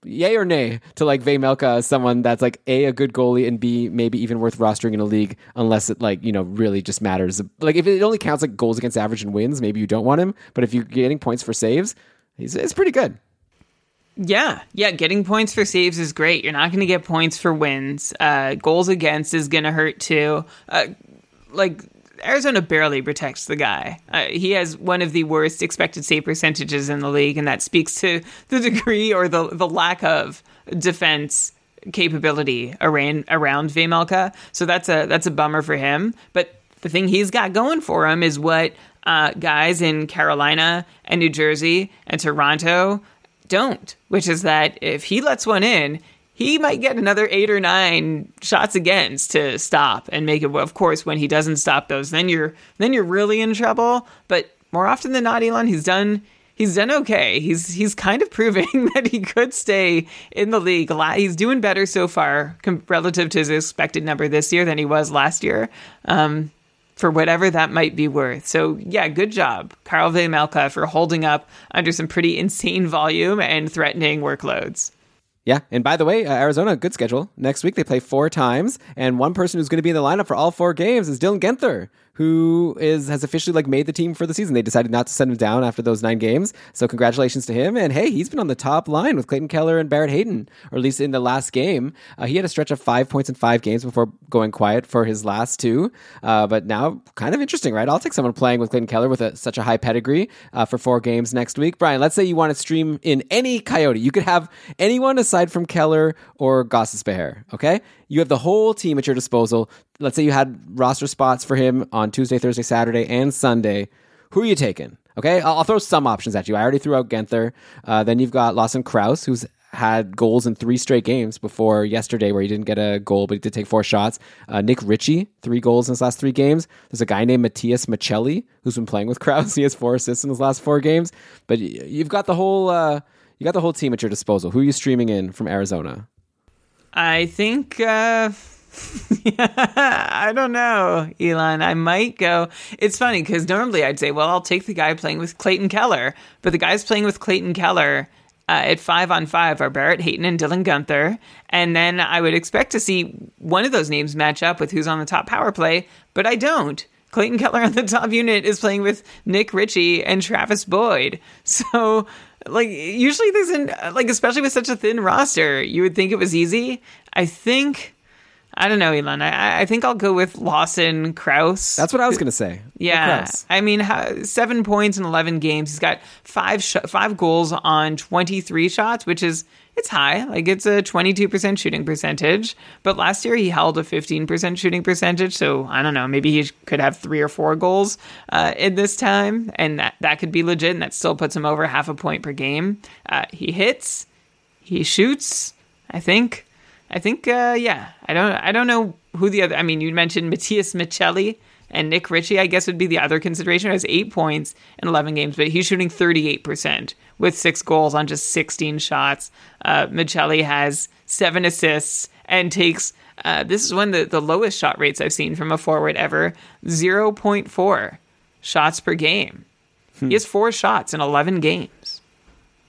Yay or nay to like Vejmelka as someone that's like a a good goalie and b maybe even worth rostering in a league unless it like you know really just matters. Like if it only counts like goals against average and wins, maybe you don't want him. But if you're getting points for saves, he's it's pretty good. Yeah, yeah, getting points for saves is great. You're not going to get points for wins. Uh, goals against is going to hurt too. Uh, like Arizona barely protects the guy. Uh, he has one of the worst expected save percentages in the league, and that speaks to the degree or the the lack of defense capability around around Vejmelka. So that's a that's a bummer for him. But the thing he's got going for him is what uh, guys in Carolina and New Jersey and Toronto don't, which is that if he lets one in, he might get another eight or nine shots against to stop and make it. Of course, when he doesn't stop those, then you're then you're really in trouble. But more often than not, Elon, he's done he's done okay. He's he's kind of proving that he could stay in the league. He's doing better so far relative to his expected number this year than he was last year. Um, for whatever that might be worth. So, yeah, good job, Karel Vejmelka, for holding up under some pretty insane volume and threatening workloads. Yeah, and by the way, uh, Arizona, good schedule. Next week they play four times, and one person who's going to be in the lineup for all four games is Dylan Guenther, who is has officially like made the team for the season. They decided not to send him down after those nine games, so congratulations to him. And hey, he's been on the top line with Clayton Keller and Barrett Hayton, or at least in the last game. Uh, he had a stretch of five points in five games before going quiet for his last two. Uh, but now, kind of interesting, right? I'll take someone playing with Clayton Keller with a, such a high pedigree uh, for four games next week. Brian, let's say you want to stream in any Coyote. You could have anyone aside from Keller or Gostisbehere, okay? You have the whole team at your disposal. Let's say you had roster spots for him on Tuesday, Thursday, Saturday, and Sunday. Who are you taking? Okay, I'll, I'll throw some options at you. I already threw out Guenther. Uh, then you've got Lawson Crouse, who's had goals in three straight games before yesterday, where he didn't get a goal, but he did take four shots. Uh, Nick Ritchie, three goals in his last three games. There's a guy named Matias Maccelli who's been playing with Crouse. He has four assists in his last four games. But you've got the whole uh, you got the whole team at your disposal. Who are you streaming in from Arizona? I think uh I don't know, Elon. I might go. It's funny because normally I'd say, well, I'll take the guy playing with Clayton Keller, but the guys playing with Clayton Keller uh, at five on five are Barrett Hayton and Dylan Guenther, and then I would expect to see one of those names match up with who's on the top power play, but I don't. Clayton Keller on the top unit is playing with Nick Ritchie and Travis Boyd, so like usually there's an like especially with such a thin roster, you would think it was easy. I think I don't know, Elon. I, I think I'll go with Lawson Crouse. That's what I was going to say. Yeah, I mean, how, seven points in eleven games. He's got five sh- five goals on twenty three shots, which is it's high. Like it's a twenty two percent shooting percentage. But last year he held a fifteen percent shooting percentage. So I don't know. Maybe he could have three or four goals uh, in this time, and that that could be legit, and that still puts him over half a point per game. Uh, he hits, he shoots. I think. I think, uh, yeah. I don't. I don't know who the other. I mean, you mentioned Matias Maccelli and Nick Ritchie. I guess would be the other consideration. Has eight points in eleven games, but he's shooting thirty eight percent with six goals on just sixteen shots. Uh, Maccelli has seven assists and takes. Uh, this is one of the, the lowest shot rates I've seen from a forward ever. Zero point four shots per game. He has four shots in eleven games.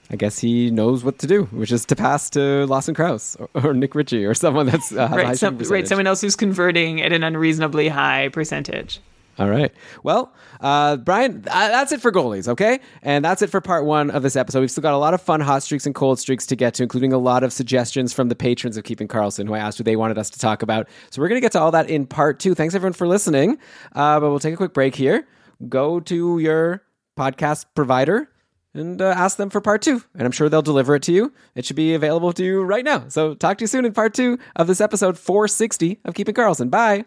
I guess he knows what to do, which is to pass to Lawson Crouse or, or Nick Ritchie or someone that's uh, has a high Right, some, right, someone else who's converting at an unreasonably high percentage. All right. Well, uh, Brian, uh, that's it for goalies, okay? And that's it for part one of this episode. We've still got a lot of fun hot streaks and cold streaks to get to, including a lot of suggestions from the patrons of Keeping Karlsson, who I asked who they wanted us to talk about. So we're going to get to all that in part two. Thanks, everyone, for listening. Uh, but we'll take a quick break here. Go to your podcast provider and uh, ask them for part two. And I'm sure they'll deliver it to you. It should be available to you right now. So talk to you soon in part two of this episode 460 of Keeping Karlsson. Bye.